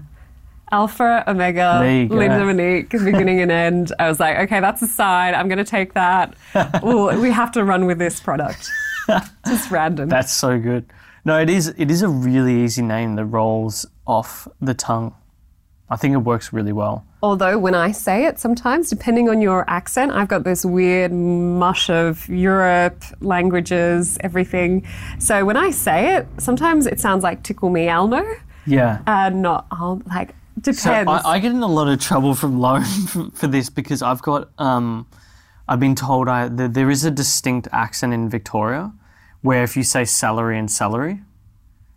Alpha, Omega. Linda Monique, beginning and end. I was like, okay, that's a sign. I'm going to take that. Ooh, we have to run with this product. Just random. That's so good. No, it is. It is a really easy name that rolls off the tongue. I think it works really well. Although when I say it, sometimes depending on your accent, I've got this weird mush of Europe languages, everything. So when I say it, sometimes it sounds like "tickle me Elmo," Yeah. and not um, like So depends. I, I get in a lot of trouble from Lauren for, for this because I've got, um, I've been told I, that there is a distinct accent in Victoria where if you say salary and salary,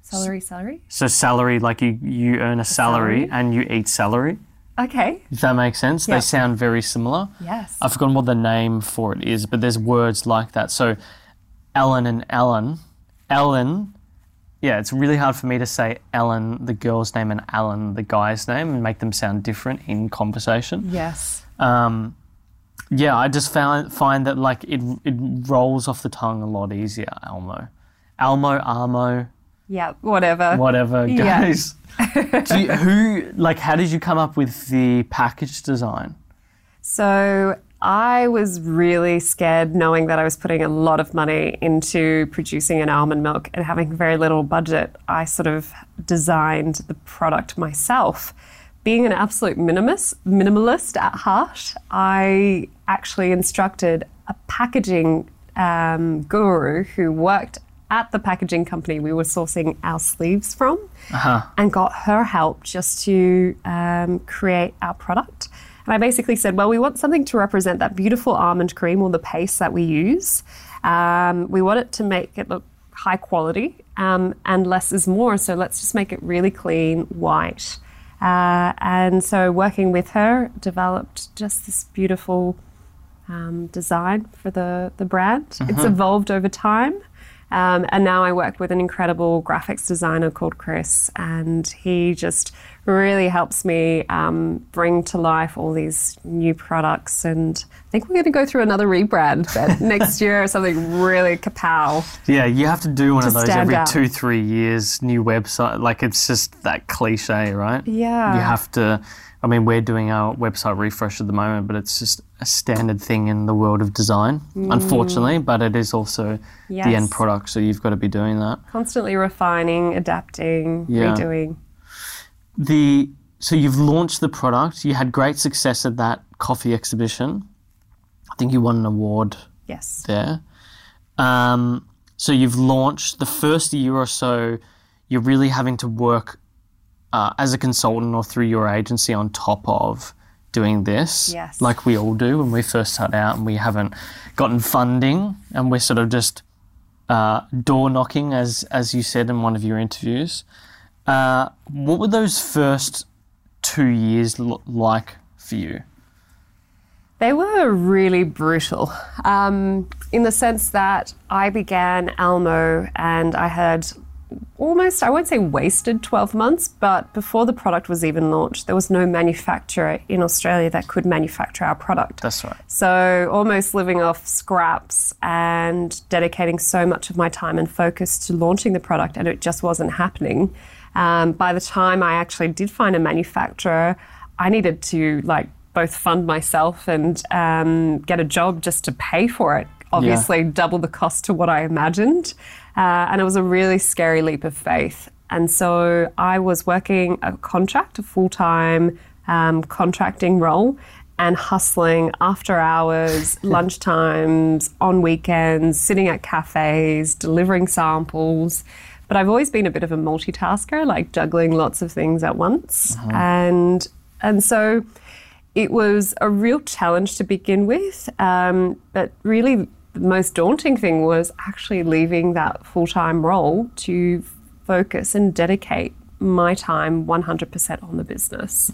celery, celery. so salary, like you, you earn a salary, salary? and you eat celery, Okay. if that makes sense. They sound very similar. Yes. I've forgotten what the name for it is, but there's words like that. So Ellen and Ellen, Ellen, yeah, it's really hard for me to say Ellen, the girl's name, and Alan, the guy's name, and make them sound different in conversation. Yes. Um, yeah, I just found find that like it it rolls off the tongue a lot easier. Almo, Almo, Armo, Yeah. Whatever. whatever Yeah. Do you, who like? How did you come up with the package design? So I was really scared knowing that I was putting a lot of money into producing an almond milk and having very little budget. I sort of designed the product myself. Being an absolute minimalist, minimalist at heart, I actually instructed a packaging um, guru who worked at the packaging company we were sourcing our sleeves from and got her help just to um, create our product. And I basically said, well, we want something to represent that beautiful almond cream or the paste that we use. Um, we want it to make it look high quality um, and less is more. So let's just make it really clean, white. Uh, and so working with her, developed just this beautiful um, design for the, the brand. It's evolved over time. Um, and now I work with an incredible graphics designer called Chris, and he just really helps me um, bring to life all these new products. And I think we're going to go through another rebrand but next year, something really kapow. Yeah, you have to do one of those every out. two, three years. New website, like it's just that cliche, right? Yeah. You have to. I mean, we're doing our website refresh at the moment, but it's just a standard thing in the world of design, unfortunately. But it is also the end Mm. Product, so you've got to be doing that. Constantly refining, adapting, Yeah. redoing. The so you've launched the product. You had great success at that coffee exhibition. I think you won an award Yes. there. Um, so you've launched the first year or so. You're really having to work uh, as a consultant or through your agency on top of doing this, Yes. like we all do when we first start out and we haven't gotten funding and we're sort of just uh, door knocking, as as you said in one of your interviews. Uh, what were those first two years lo- like for you? They were really brutal um, in the sense that I began Almo and I had almost, I won't say wasted 12 months, but before the product was even launched, there was no manufacturer in Australia that could manufacture our product. That's right. So almost living off scraps and dedicating so much of my time and focus to launching the product, and it just wasn't happening. Um, by the time I actually did find a manufacturer, I needed to like both fund myself and um, get a job just to pay for it. Obviously, double the cost to what I imagined, uh, and it was a really scary leap of faith. And so I was working a contract, a full time um, contracting role and hustling after hours, lunchtimes, on weekends, sitting at cafes, delivering samples. But I've always been a bit of a multitasker, like juggling lots of things at once. And and so it was a real challenge to begin with, um, but really the most daunting thing was actually leaving that full time role to focus and dedicate my time 100% on the business.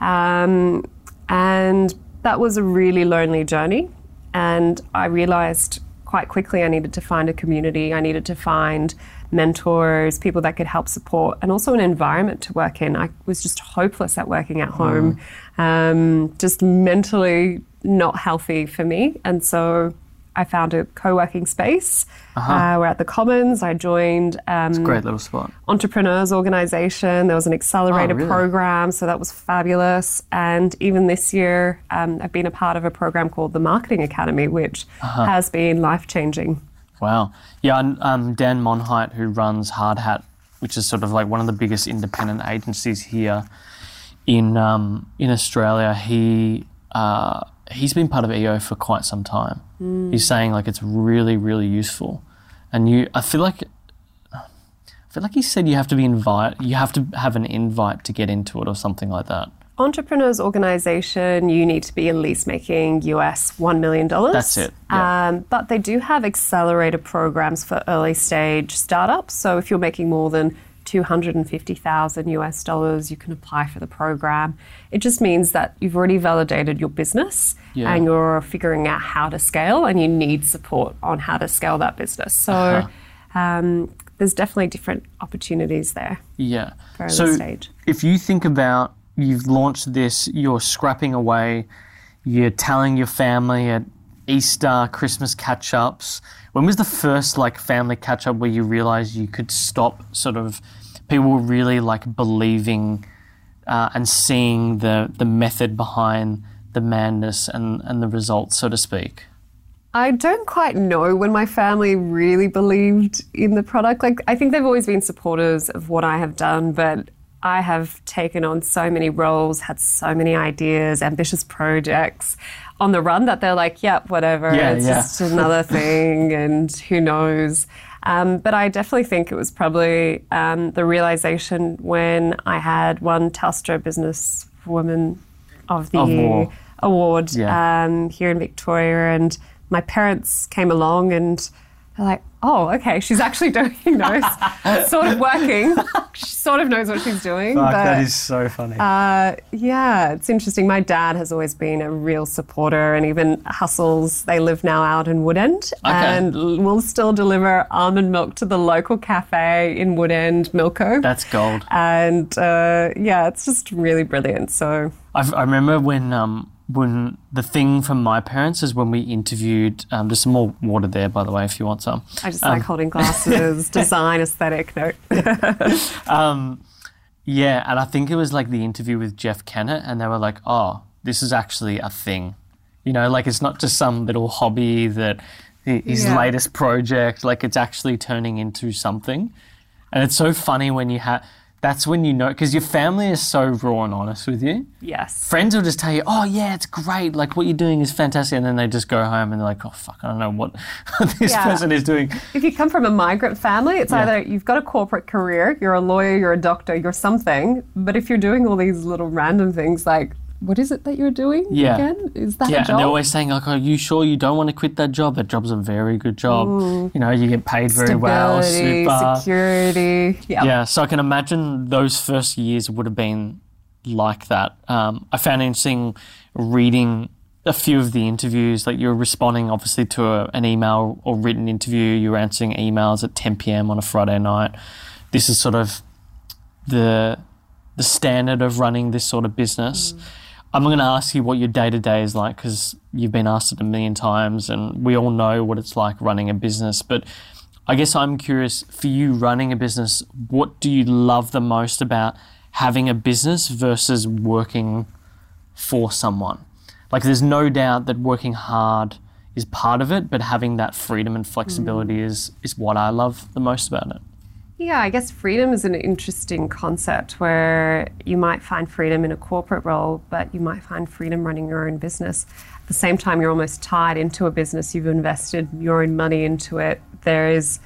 Um, and that was a really lonely journey. And I realized quite quickly I needed to find a community, I needed to find mentors, people that could help support, and also an environment to work in. I was just hopeless at working at home, um, just mentally not healthy for me. And so I found a co working space. uh we're at the Commons. I joined. Um, Great little spot. entrepreneurs organization. There was an accelerator Oh, really? program, so that was fabulous. And even this year, um, I've been a part of a program called the Marketing Academy, which Uh-huh. has been life changing. Wow. Yeah, and, um, Dan Monheit, who runs Hard Hat, which is sort of like one of the biggest independent agencies here in um, in Australia, he uh, he's been part of EO for quite some time. He's saying like it's really really useful, and you I feel like I feel like he said you have to be invite you have to have an invite to get into it or something like that. Entrepreneurs organization, you need to be at least making US $1 million. That's it, yeah. Um, but they do have accelerator programs for early stage startups. So if you're making more than 250,000 US dollars, you can apply for the program. It just means that you've already validated your business Yeah. and you're figuring out how to scale and you need support on how to scale that business. So Uh-huh. um, there's definitely different opportunities there. Yeah. So if you think about you've launched this, you're scrapping away, you're telling your family at Easter, Christmas catch ups. When was the first like family catch up where you realized you could stop sort of people really like believing uh, and seeing the the method behind the madness and, and the results, so to speak? I don't quite know when my family really believed in the product. Like, I think they've always been supporters of what I have done, but I have taken on so many roles, had so many ideas, ambitious projects on the run that they're like, yep, whatever, Yeah, it's yeah. just another thing, and who knows. Um, but I definitely think it was probably um, the realization when I had one Telstra Businesswoman of the Award. Award Yeah. um, here in Victoria, and my parents came along and they're like, "Oh, okay, she's actually doing, you sort of working. She sort of knows what she's doing." but, so funny. uh, yeah, it's interesting. My dad has always been a real supporter, and even hustles. They live now out in Woodend, and l- will still deliver almond milk to the local cafe in Woodend, Milko. That's gold. and uh, yeah, it's just really brilliant. So I've, I remember when um, when the thing from my parents is when we interviewed. Um, there's some more water there, by the way, if you want some. I just like holding glasses, design, aesthetic. No, Yeah, and I think it was like the interview with Jeff Kennett, and they were like, "Oh, this is actually a thing," you know, like it's not just some little hobby that his Yeah. latest project, like it's actually turning into something. And it's so funny when you have. That's when you know, because your family is so raw and honest with you. yes, Friends will just tell you, "Oh yeah, it's great. Like what you're doing is fantastic," and then they just go home and they're like, "Oh fuck, I don't know what this Yeah. person is doing." if you come from a migrant family, it's Yeah. either you've got a corporate career, you're a lawyer, you're a doctor, you're something. But if you're doing all these little random things, like what is it that you're doing Yeah. again? Is that Yeah, and they're always saying like, "Are you sure you don't want to quit that job? That job's a very good job. You know, you get paid very well, Stability, super." security. Yeah. Yeah, so I can imagine those first years would have been like that. Um, I found it interesting reading a few of the interviews. Like you're responding obviously to a, an email or written interview. You're answering emails at 10 p.m. on a Friday night. This is sort of the the standard of running this sort of business. I'm going to ask you what your day to day is like because you've been asked it a million times, and we all know what it's like running a business. But I guess I'm curious for you running a business, what do you love the most about having a business versus working for someone? Like, there's no doubt that working hard is part of it, but having that freedom and flexibility mm. is, is what I love the most about it. Yeah, I guess freedom is an interesting concept where you might find freedom in a corporate role, but you might find freedom running your own business. At the same time, you're almost tied into a business. You've invested your own money into it. There is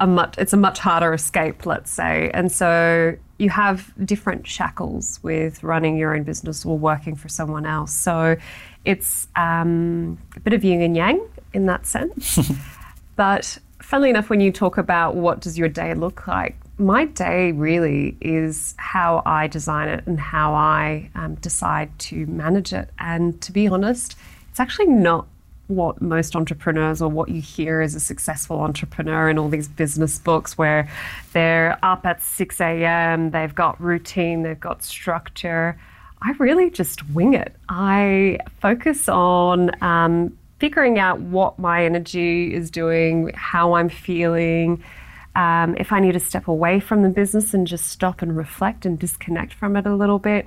a much, it's a much harder escape, let's say. And so you have different shackles with running your own business or working for someone else. So it's um, a bit of yin and yang in that sense. but funnily enough, when you talk about what does your day look like, my day really is how I design it and how I um, decide to manage it. And to be honest, it's actually not what most entrepreneurs or what you hear as a successful entrepreneur in all these business books where they're up at 6 a.m., they've got routine, they've got structure. I really just wing it. I focus on um, figuring out what my energy is doing, how I'm feeling. Um, if I need to step away from the business and just stop and reflect and disconnect from it a little bit.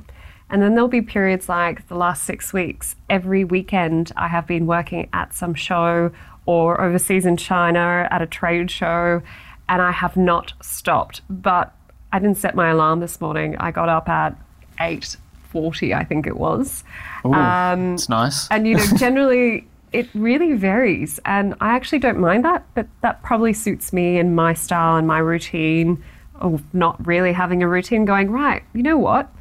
And then there'll be periods like the last six weeks. Every weekend, I have been working at some show or overseas in China at a trade show, and I have not stopped. But I didn't set my alarm this morning. I got up at eight forty, I think it was. Ooh, um, it's nice. And you know, generally. It really varies, and I actually don't mind that, but that probably suits me and my style and my routine of not really having a routine going, right, you know what?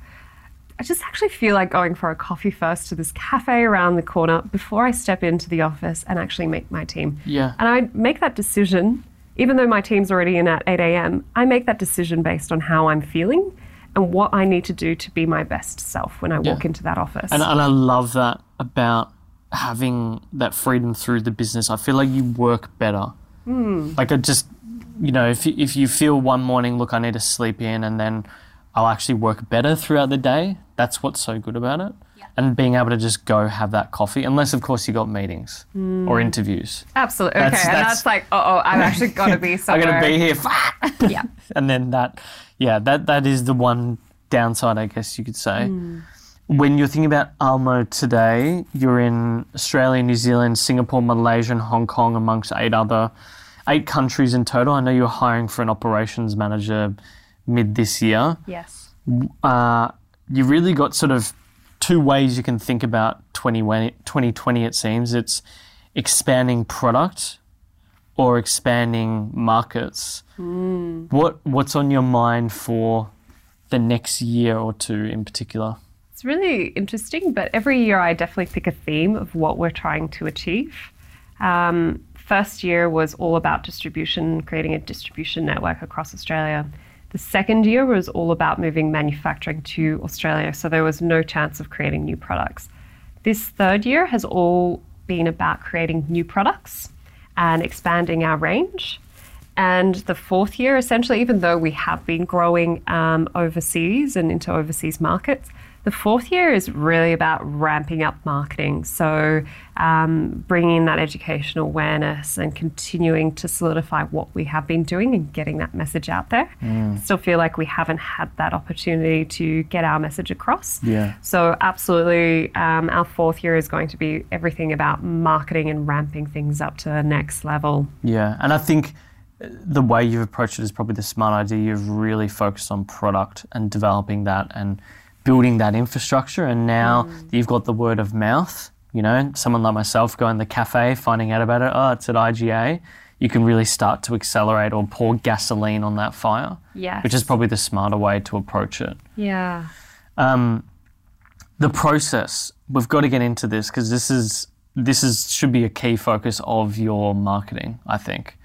I just actually feel like going for a coffee first to this cafe around the corner before I step into the office and actually meet my team. Yeah. And I make that decision, even though my team's already in at 8 a.m., I make that decision based on how I'm feeling and what I need to do to be my best self when I yeah. walk into that office. And, and I love that about having that freedom through the business. I feel like you work better. Mm. Like I just, you know, if, if you feel one morning, look, I need to sleep in and then I'll actually work better throughout the day. That's what's so good about it. Yeah. And being able to just go have that coffee, unless of course you got meetings mm. or interviews. Absolutely. Okay. That's, and that's like, oh, oh I've actually got to be somewhere. I got to be here. yeah. And then that, yeah, that that is the one downside, I guess you could say. Mm. When you're thinking about Almo today, you're in Australia, New Zealand, Singapore, Malaysia, and Hong Kong, amongst eight other eight countries in total. I know you're hiring for an operations manager mid this year. Yes. Uh, you really got sort of two ways you can think about 2020, it seems. It's expanding product or expanding markets. Mm. What What's on your mind for the next year or two in particular? It's really interesting, but every year I definitely pick a theme of what we're trying to achieve. Um, first year was all about distribution, creating a distribution network across Australia. The second year was all about moving manufacturing to Australia, so there was no chance of creating new products. This third year has all been about creating new products and expanding our range. And the fourth year, essentially, even though we have been growing um, overseas and into overseas markets, the fourth year is really about ramping up marketing. So, um, bringing that educational awareness and continuing to solidify what we have been doing and getting that message out there. Mm. Still feel like we haven't had that opportunity to get our message across. Yeah. So, absolutely, um, our fourth year is going to be everything about marketing and ramping things up to the next level. Yeah. And I think the way you've approached it is probably the smart idea. You've really focused on product and developing that and building that infrastructure. And now mm. you've got the word of mouth, you know, someone like myself going to the cafe, finding out about it, oh, it's at IGA, you can really start to accelerate or pour gasoline on that fire. Yeah. Which is probably the smarter way to approach it. Yeah. Um, the process, we've got to get into this because this is this is should be a key focus of your marketing, I think.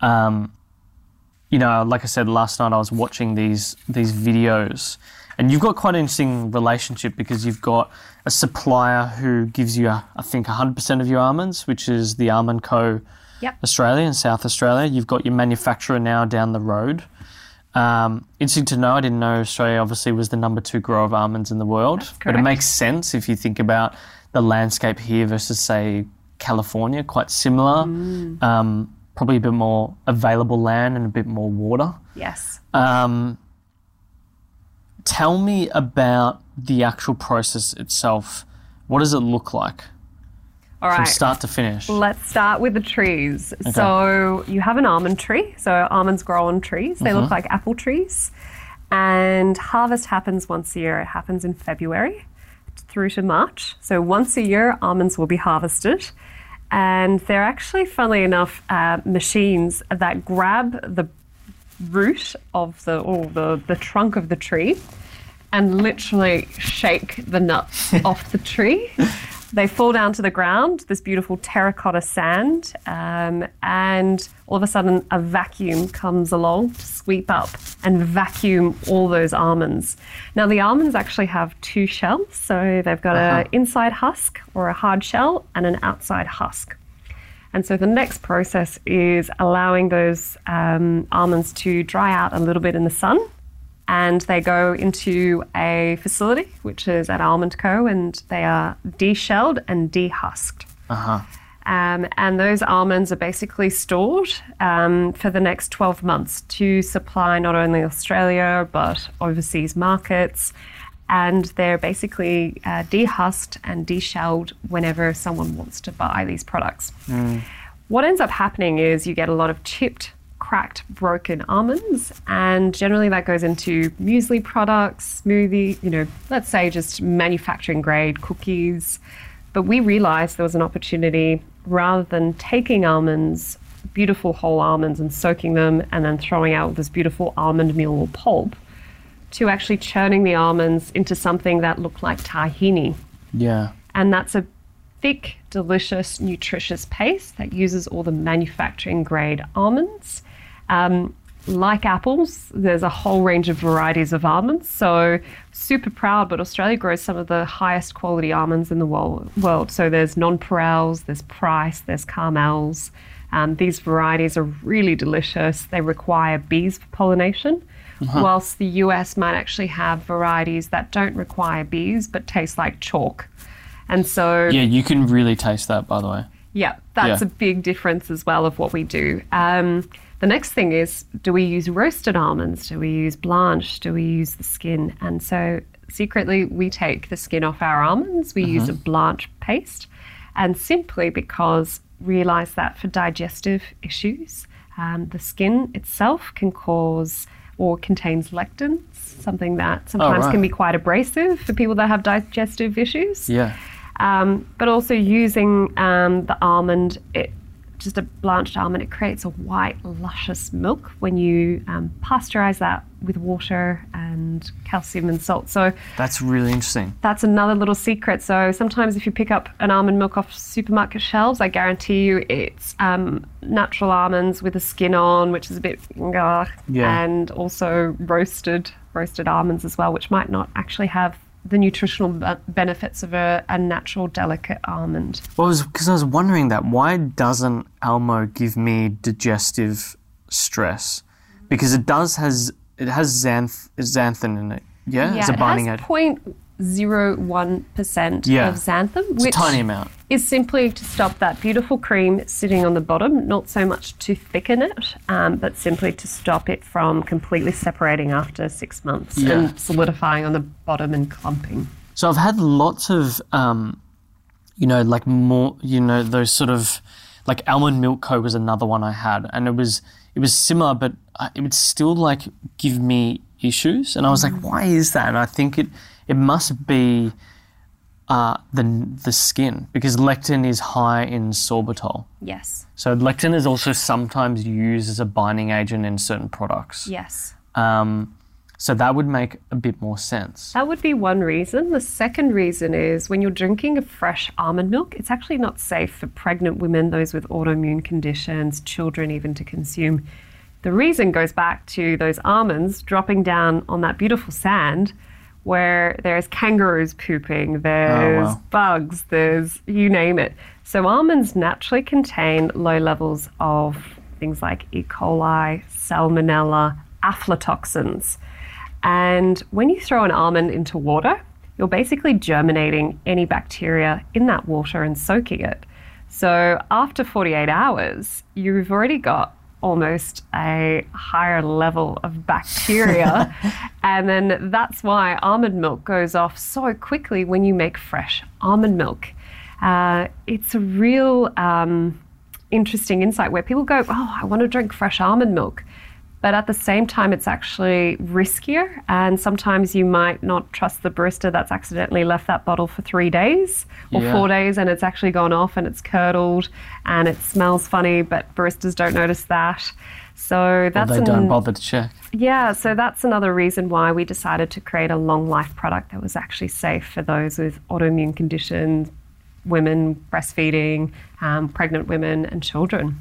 Um, you know, like I said last night, I was watching these these videos and you've got quite an interesting relationship because you've got a supplier who gives you, I think, 100% of your almonds, which is the Almond Co. Yep. Australia and South Australia. You've got your manufacturer now down the road. Um, interesting to know. I didn't know Australia obviously was the number two grower of almonds in the world, but it makes sense if you think about the landscape here versus, say, California. Quite similar. Mm. Um, probably a bit more available land and a bit more water. Yes. Um, tell me about the actual process itself. What does it look like? All right. From start to finish. Let's start with the trees. Okay. So you have an almond tree. So almonds grow on trees. They mm-hmm. look like apple trees. And harvest happens once a year. It happens in February through to March. So once a year, almonds will be harvested. And they're actually, funnily enough, uh, machines that grab the root of the or the, the trunk of the tree and literally shake the nuts off the tree. They fall down to the ground, this beautiful terracotta sand, um, and all of a sudden a vacuum comes along to sweep up and vacuum all those almonds. Now, the almonds actually have two shells, so they've got Uh-huh. an inside husk or a hard shell and an outside husk. And so the next process is allowing those um, almonds to dry out a little bit in the sun. And they go into a facility, which is at Almond Co., and they are deshelled and dehusked. Uh-huh. Um, and those almonds are basically stored um, for the next 12 months to supply not only Australia but overseas markets. And they're basically uh, dehusked and deshelled whenever someone wants to buy these products. What ends up happening is you get a lot of chipped, cracked, broken almonds, and generally that goes into muesli products, smoothie, you know, let's say just manufacturing grade cookies. But we realized there was an opportunity rather than taking almonds, beautiful whole almonds, and soaking them and then throwing out this beautiful almond meal or pulp, to actually churning the almonds into something that looked like tahini. Yeah. And that's a thick, delicious, nutritious paste that uses all the manufacturing grade almonds. Um, like apples, there's a whole range of varieties of almonds. So, super proud, but Australia grows some of the highest quality almonds in the world. world. So, there's nonpareils, there's Price, there's Carmels. Um, these varieties are really delicious. They require bees for pollination, whilst the US might actually have varieties that don't require bees but taste like chalk. And so, Yeah, you can really taste that, by the way. yeah, that's Yeah. a big difference as well of what we do. Um, the next thing is do we use roasted almonds? Do we use blanch? Do we use the skin? And so, secretly, we take the skin off our almonds, we use a blanch paste, and simply because realize that for digestive issues, um, the skin itself can cause or contains lectins, something that sometimes right. can be quite abrasive for people that have digestive issues Yeah. um, but also using um, the almond, it just a blanched almond, it creates a white, luscious milk when you um, pasteurize that with water and calcium and salt. So That's really interesting. that's another little secret. So sometimes if you pick up an almond milk off supermarket shelves, I guarantee you it's um, natural almonds with the skin on, which is a bit, Yeah. and also roasted roasted almonds as well, which might not actually have the nutritional benefits of a, a natural delicate almond. Well, because I was wondering that why doesn't Almo give me digestive stress? Because it does has it has xanth xanthan in it. Yeah, Yeah, it's a it binding has agent. 0.01% Yeah. of xanthan, It's a which tiny amount. is simply to stop that beautiful cream sitting on the bottom, not so much to thicken it, um, but simply to stop it from completely separating after six months Yeah. and solidifying on the bottom and clumping. So I've had lots of, um, you know, like more, you know, those sort of, like almond milk co was another one I had, and it was it was similar, but it would still like give me issues, and I was like, why is that? And I think it it must be uh, the the skin because lectin is high in sorbitol. Yes, So lectin is also sometimes used as a binding agent in certain products. yes. Um, so that would make a bit more sense. That would be one reason. The second reason is when you're drinking a fresh almond milk, it's actually not safe for pregnant women, those with autoimmune conditions, children even to consume. The reason goes back to those almonds dropping down on that beautiful sand where there's kangaroos pooping, oh, there's wow. bugs, there's you name it. So almonds naturally contain low levels of things like E. coli, salmonella, aflatoxins. And when you throw an almond into water, you're basically germinating any bacteria in that water and soaking it. So after 48 hours, you've already got almost a higher level of bacteria. and then that's why almond milk goes off so quickly when you make fresh almond milk. Uh, it's a real um, interesting insight where people go, Oh, I want to drink fresh almond milk. But at the same time, it's actually riskier. And sometimes you might not trust the barista that's accidentally left that bottle for three days or Yeah. four days and it's actually gone off and it's curdled and it smells funny, but baristas don't notice that. So Well, that's they an, don't bother to check. yeah, so that's another reason why we decided to create a long life product that was actually safe for those with autoimmune conditions, women breastfeeding, um, pregnant women, and children.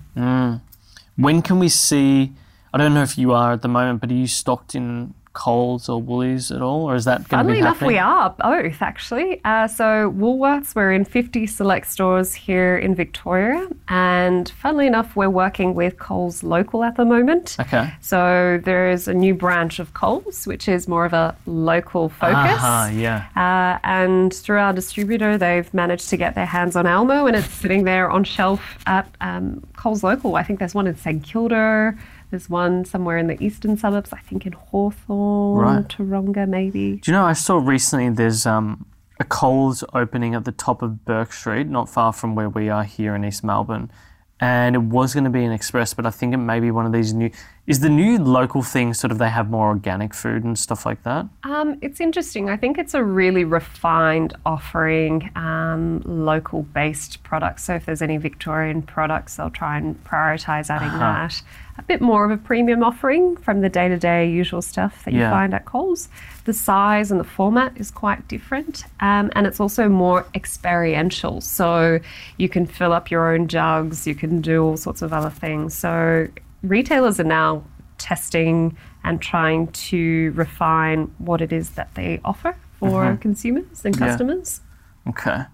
When can we see? I don't know if you are at the moment, but are you stocked in Coles or Woolies at all, or is that going to Funnily be enough, happening? we are both actually. Uh, so Woolworths, we're in 50 select stores here in Victoria, and funnily enough, we're working with Coles Local at the moment. Okay. So there is a new branch of Coles, which is more of a local focus. Aha, yeah. Uh, and through our distributor, they've managed to get their hands on Almo, and it's sitting there on shelf at um, Coles Local. I think there's one in St Kilda. There's one somewhere in the eastern suburbs. I think in Hawthorn, Right. Taronga, maybe. Do you know? I saw recently there's um, a Coles opening at the top of Bourke Street, not far from where we are here in East Melbourne. And it was going to be an express, but I think it may be one of these new. Is the new local thing sort of they have more organic food and stuff like that? Um, it's interesting. I think it's a really refined offering, um, local based products. So if there's any Victorian products, they'll try and prioritize adding Uh-huh. that. A bit more of a premium offering from the day to day usual stuff that Yeah. you find at Coles. The size and the format is quite different, um, and it's also more experiential. So you can fill up your own jugs, you can do all sorts of other things. So retailers are now testing and trying to refine what it is that they offer for consumers and Yeah. customers. Okay.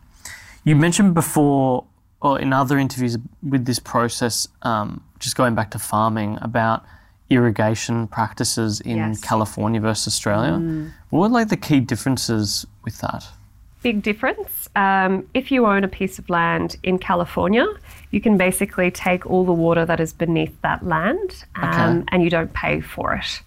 You mentioned before, or in other interviews with this process, um, just going back to farming, about irrigation practices in Yes. California versus Australia. What were like the key differences with that? Big difference. Um, if you own a piece of land in California, you can basically take all the water that is beneath that land um, Okay. and you don't pay for it.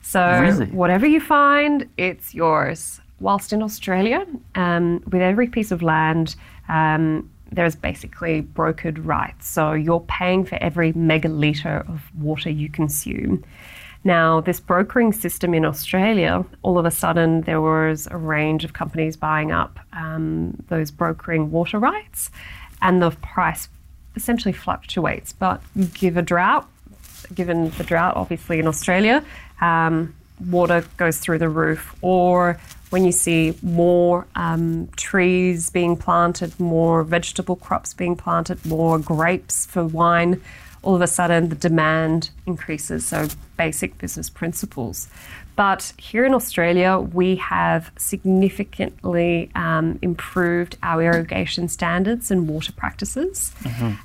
So, Really? whatever you find, it's yours. Whilst in Australia, um, with every piece of land, um, there's basically brokered rights. So, you're paying for every megaliter of water you consume. Now, this brokering system in Australia, all of a sudden there was a range of companies buying up um, those brokering water rights, and the price essentially fluctuates. But give a drought, given the drought obviously in Australia, um, water goes through the roof. Or when you see more um, trees being planted, more vegetable crops being planted, more grapes for wine, all of a sudden the demand increases. So, basic business principles. But here in Australia, we have significantly um, improved our irrigation standards and water practices.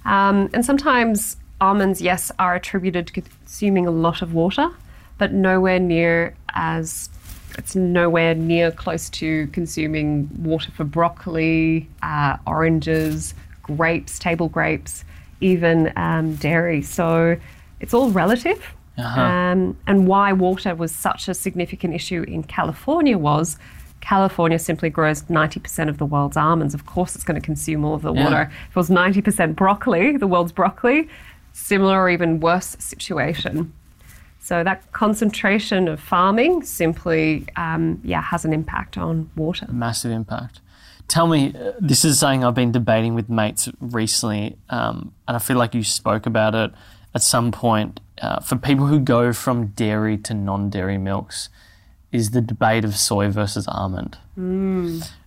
Um, and sometimes almonds, yes, are attributed to consuming a lot of water, but nowhere near as it's nowhere near close to consuming water for broccoli, uh, oranges, grapes, table grapes, even um, dairy. So it's all relative. Um, and why water was such a significant issue in California was California simply grows 90% of the world's almonds. Of course, it's going to consume all of the Yeah. water. If it was 90% broccoli, the world's broccoli, similar or even worse situation. So that concentration of farming simply, um, yeah, has an impact on water. Massive impact. Tell me, this is something I've been debating with mates recently, um, and I feel like you spoke about it at some point. Uh, for people who go from dairy to non dairy milks, is the debate of soy versus almond.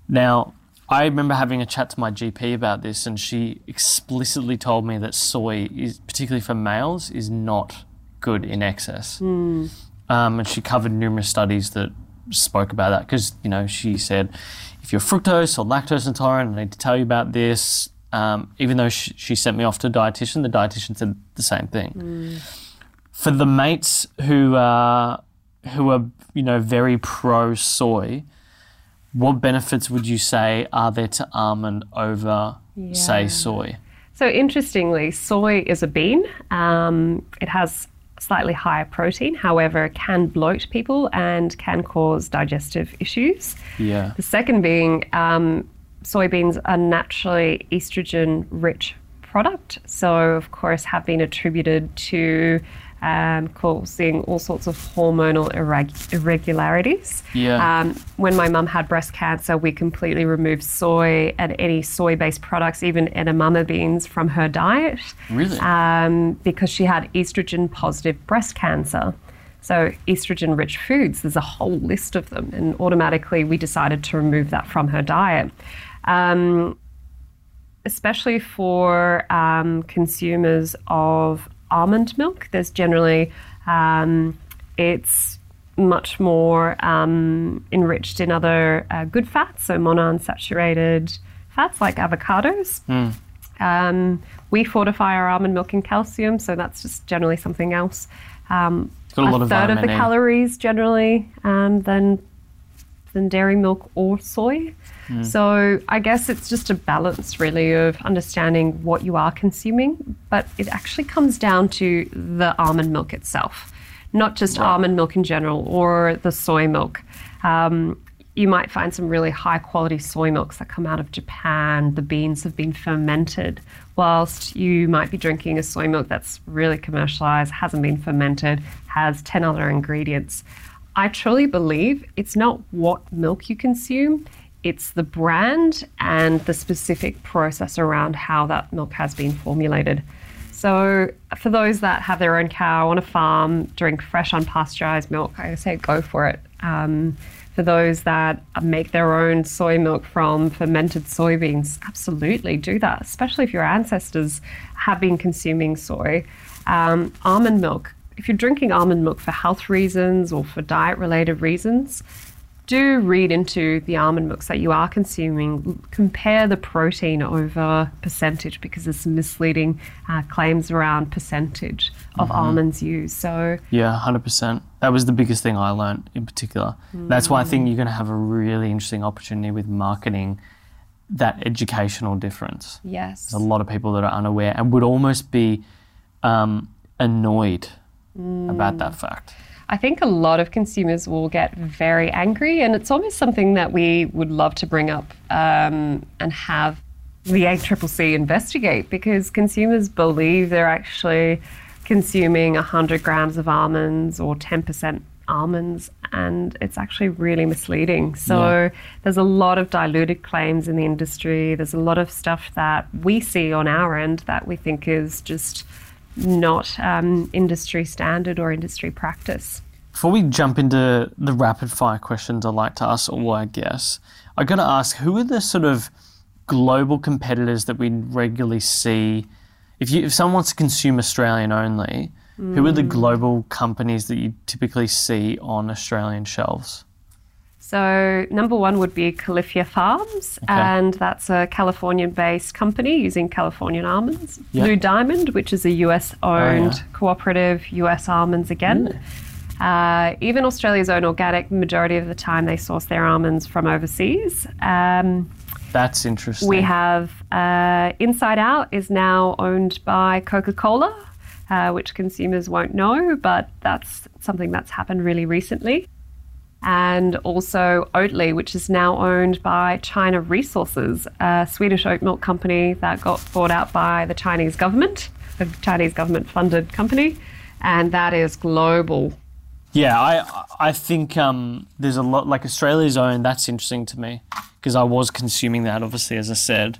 Now, I remember having a chat to my GP about this, and she explicitly told me that soy, is, particularly for males, is not good in excess. Um, and she covered numerous studies that spoke about that because, you know, she said if you're fructose or lactose intolerant, I need to tell you about this. Um, even though she, she sent me off to a dietitian, the dietitian said the same thing. For the mates who are who are you know very pro soy, what benefits would you say are there to almond over say soy? So interestingly, soy is a bean. Um, it has slightly higher protein, however, can bloat people and can cause digestive issues. Yeah. The second being um, soybeans are naturally estrogen rich product, so of course have been attributed to and causing all sorts of hormonal irreg- irregularities. Yeah. Um, when my mum had breast cancer, we completely removed soy and any soy based products, even edamame beans, from her diet. Really? Um, because she had estrogen positive breast cancer. So, estrogen rich foods, there's a whole list of them. And automatically, we decided to remove that from her diet. Um, especially for um, consumers of almond milk, there's generally, um, it's much more um, enriched in other uh, good fats, so monounsaturated fats like avocados. Um, we fortify our almond milk in calcium, so that's just generally something else. Um, got a lot of third of the E. calories generally um, than than dairy milk or soy. So I guess it's just a balance, really, of understanding what you are consuming, but it actually comes down to the almond milk itself, not just almond milk in general or the soy milk. Um, you might find some really high quality soy milks that come out of Japan. The beans have been fermented, whilst you might be drinking a soy milk that's really commercialized, hasn't been fermented, has 10 other ingredients. I truly believe it's not what milk you consume, it's the brand and the specific process around how that milk has been formulated. So, for those that have their own cow on a farm, drink fresh, unpasteurized milk, I say go for it. Um, for those that make their own soy milk from fermented soybeans, absolutely do that, especially if your ancestors have been consuming soy. Um, almond milk, if you're drinking almond milk for health reasons or for diet related reasons, do read into the almond milks that you are consuming. Compare the protein over percentage because there's some misleading uh, claims around percentage of almonds used. So, Yeah, hundred percent. That was the biggest thing I learned in particular. That's why I think you're going to have a really interesting opportunity with marketing that educational difference. yes. There's a lot of people that are unaware and would almost be um, annoyed about that fact. I think a lot of consumers will get very angry, and it's almost something that we would love to bring up um, and have the ACCC investigate because consumers believe they're actually consuming 100 grams of almonds or 10% almonds, and it's actually really misleading. So there's a lot of diluted claims in the industry. There's a lot of stuff that we see on our end that we think is just not um, industry standard or industry practice. Before we jump into the rapid fire questions, I'd like to ask all our guests. I got to ask, who are the sort of global competitors that we regularly see? If you if someone wants to consume Australian only, who are the global companies that you typically see on Australian shelves? So, number one would be Califia Farms, and that's a Californian based company using Californian almonds. Yeah. Blue Diamond, which is a US owned yeah. cooperative, US almonds again. Uh, even Australia's own organic, majority of the time they source their almonds from overseas. Um, That's interesting. we have uh, Inside Out is now owned by Coca Cola, uh, which consumers won't know, but that's something that's happened really recently. And also Oatly, which is now owned by China Resources, a Swedish oat milk company that got bought out by the Chinese government, a Chinese government funded company. And that is global. Yeah, I I think um, there's a lot like Australia's own. That's interesting to me because I was consuming that obviously, as I said,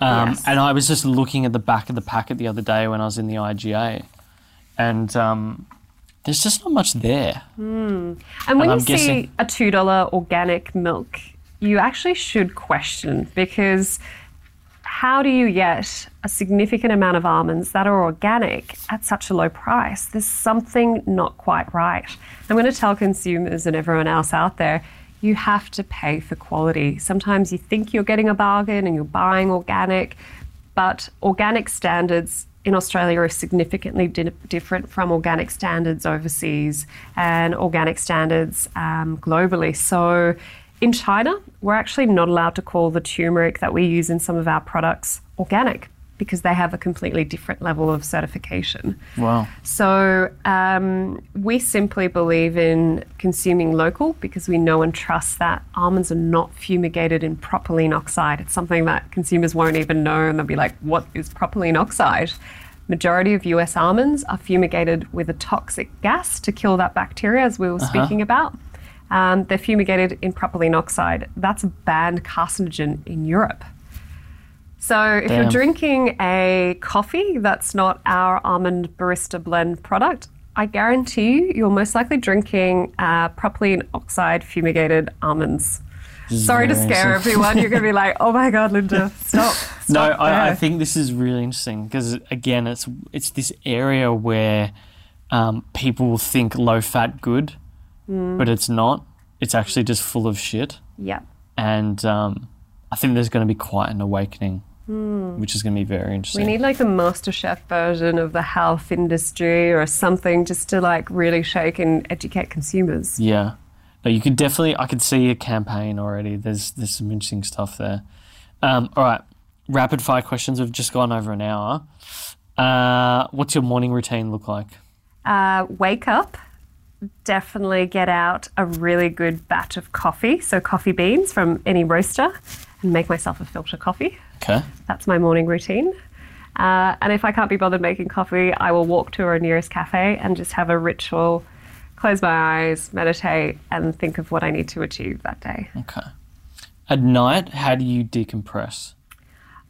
um, Yes. and I was just looking at the back of the packet the other day when I was in the IGA, and um, there's just not much there. Hmm. And when I'm you guessing- see a $2 organic milk, you actually should question because how do you get a significant amount of almonds that are organic at such a low price? There's something not quite right. I'm going to tell consumers and everyone else out there you have to pay for quality. Sometimes you think you're getting a bargain and you're buying organic, but organic standards in Australia are significantly di- different from organic standards overseas and organic standards um, globally. So, in China, we're actually not allowed to call the turmeric that we use in some of our products organic because they have a completely different level of certification. Wow. So um, we simply believe in consuming local because we know and trust that almonds are not fumigated in propylene oxide. It's something that consumers won't even know, and they'll be like, "What is propylene oxide?" Majority of US almonds are fumigated with a toxic gas to kill that bacteria, as we were speaking about. Um, they're fumigated in propylene oxide. That's a banned carcinogen in Europe. So if Damn. you're drinking a coffee that's not our almond barista blend product, I guarantee you, you're most likely drinking uh, propylene oxide fumigated almonds. Sorry to scare everyone. You're going to be like, "Oh my god, Linda, stop!" No, I, I think this is really interesting because again, it's it's this area where um, people think low fat good, Mm. but it's not. It's actually just full of shit, Yeah. and um, I think there's going to be quite an awakening, which is going to be very interesting. We need like the MasterChef version of the health industry or something just to like really shake and educate consumers. yeah, no, you could definitely. I could see a campaign already. There's there's some interesting stuff there. Um, all right, rapid fire questions. We've just gone over an hour. Uh, what's your morning routine look like? Uh, wake up, definitely get out a really good batch of coffee, so coffee beans from any roaster, and make myself a filter coffee. Okay. That's my morning routine. Uh, and if I can't be bothered making coffee, I will walk to our nearest cafe and just have a ritual, close my eyes, meditate, and think of what I need to achieve that day. Okay. At night, how do you decompress?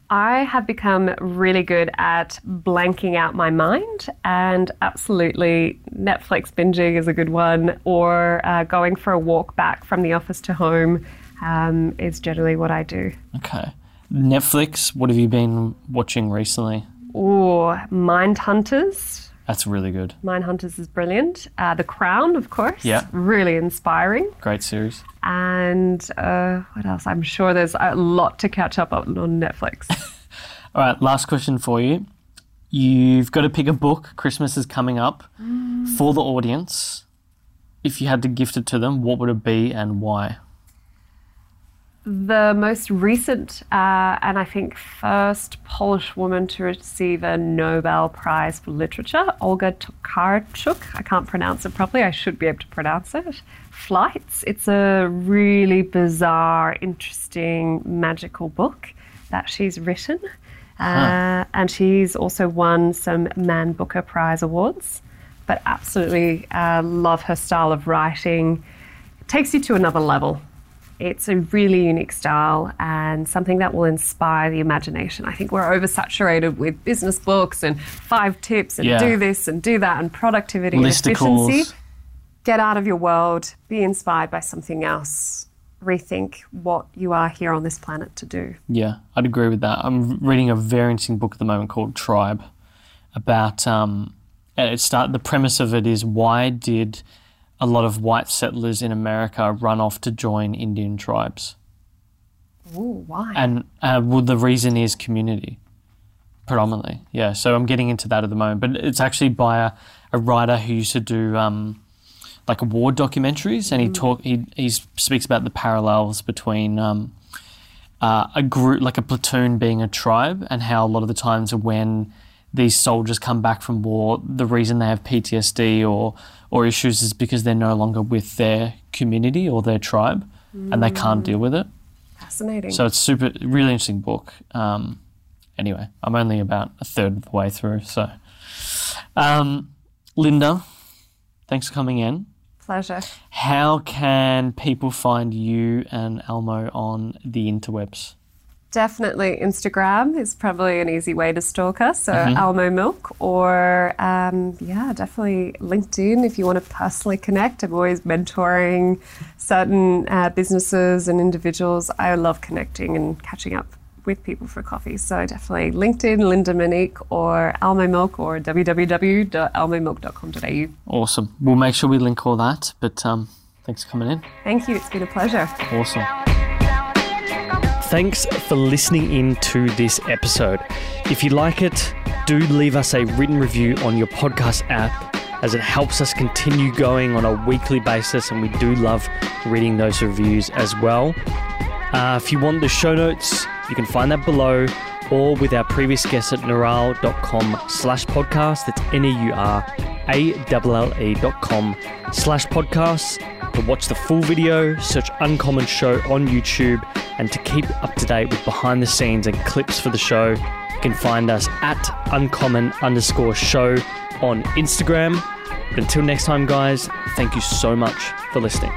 I have become really good at blanking out my mind, and absolutely Netflix binging is a good one, or uh, going for a walk back from the office to home um, is generally what I do. Okay. Netflix, what have you been watching recently? Or Mind Hunters. That's really good. Mind Hunters is brilliant. Uh, the Crown, of course. Yeah. Really inspiring. Great series. And uh, what else? I'm sure there's a lot to catch up on on Netflix. All right, last question for you. You've got to pick a book. Christmas is coming up for the audience. If you had to gift it to them, what would it be and why? The most recent uh, and I think first Polish woman to receive a Nobel Prize for Literature, Olga Tokarczuk. I can't pronounce it properly. I should be able to pronounce it. Flights. It's a really bizarre, interesting, magical book that she's written. Uh, and she's also won some Man Booker Prize awards. But absolutely uh, love her style of writing. It takes you to another level. It's a really unique style and something that will inspire the imagination. I think we're oversaturated with business books and five tips and Yeah. do this and do that and productivity and efficiency. Get out of your world, be inspired by something else, rethink what you are here on this planet to do. Yeah, I'd agree with that. I'm reading a very interesting book at the moment called Tribe about um, it start the premise of it is why did a lot of white settlers in America run off to join Indian tribes? Ooh, why? And uh, well, the reason is community, predominantly. Yeah, so I'm getting into that at the moment. But it's actually by a, a writer who used to do um, like war documentaries, and he talk he he speaks about the parallels between um, uh, a group like a platoon being a tribe, and how a lot of the times when these soldiers come back from war, the reason they have PTSD or or issues is because they're no longer with their community or their tribe, and they can't deal with it. Fascinating. So it's super, really interesting book. Um, anyway, I'm only about a third of the way through. So, um, Linda, thanks for coming in. Pleasure. How can people find you and Almo on the interwebs? Definitely Instagram is probably an easy way to stalk us. So Almo Milk, or um, yeah, definitely LinkedIn if you want to personally connect. I'm always mentoring certain uh, businesses and individuals. I love connecting and catching up with people for coffee. So definitely LinkedIn, Linda Monique, or Almo Milk, or www.almomilk.com.au. Awesome. We'll make sure we link all that. But um, thanks for coming in. Thank you. It's been a pleasure. Awesome. Thanks for listening in to this episode. If you like it, do leave us a written review on your podcast app as it helps us continue going on a weekly basis and we do love reading those reviews as well. Uh, if you want the show notes, you can find that below or with our previous guest at neuralle.com slash podcast. That's N-E-U-R-A-L-L-E dot com slash podcasts. To watch the full video, search Uncommon Show on YouTube, and to keep up to date with behind the scenes and clips for the show, you can find us at uncommon underscore show on Instagram. But until next time, guys, thank you so much for listening.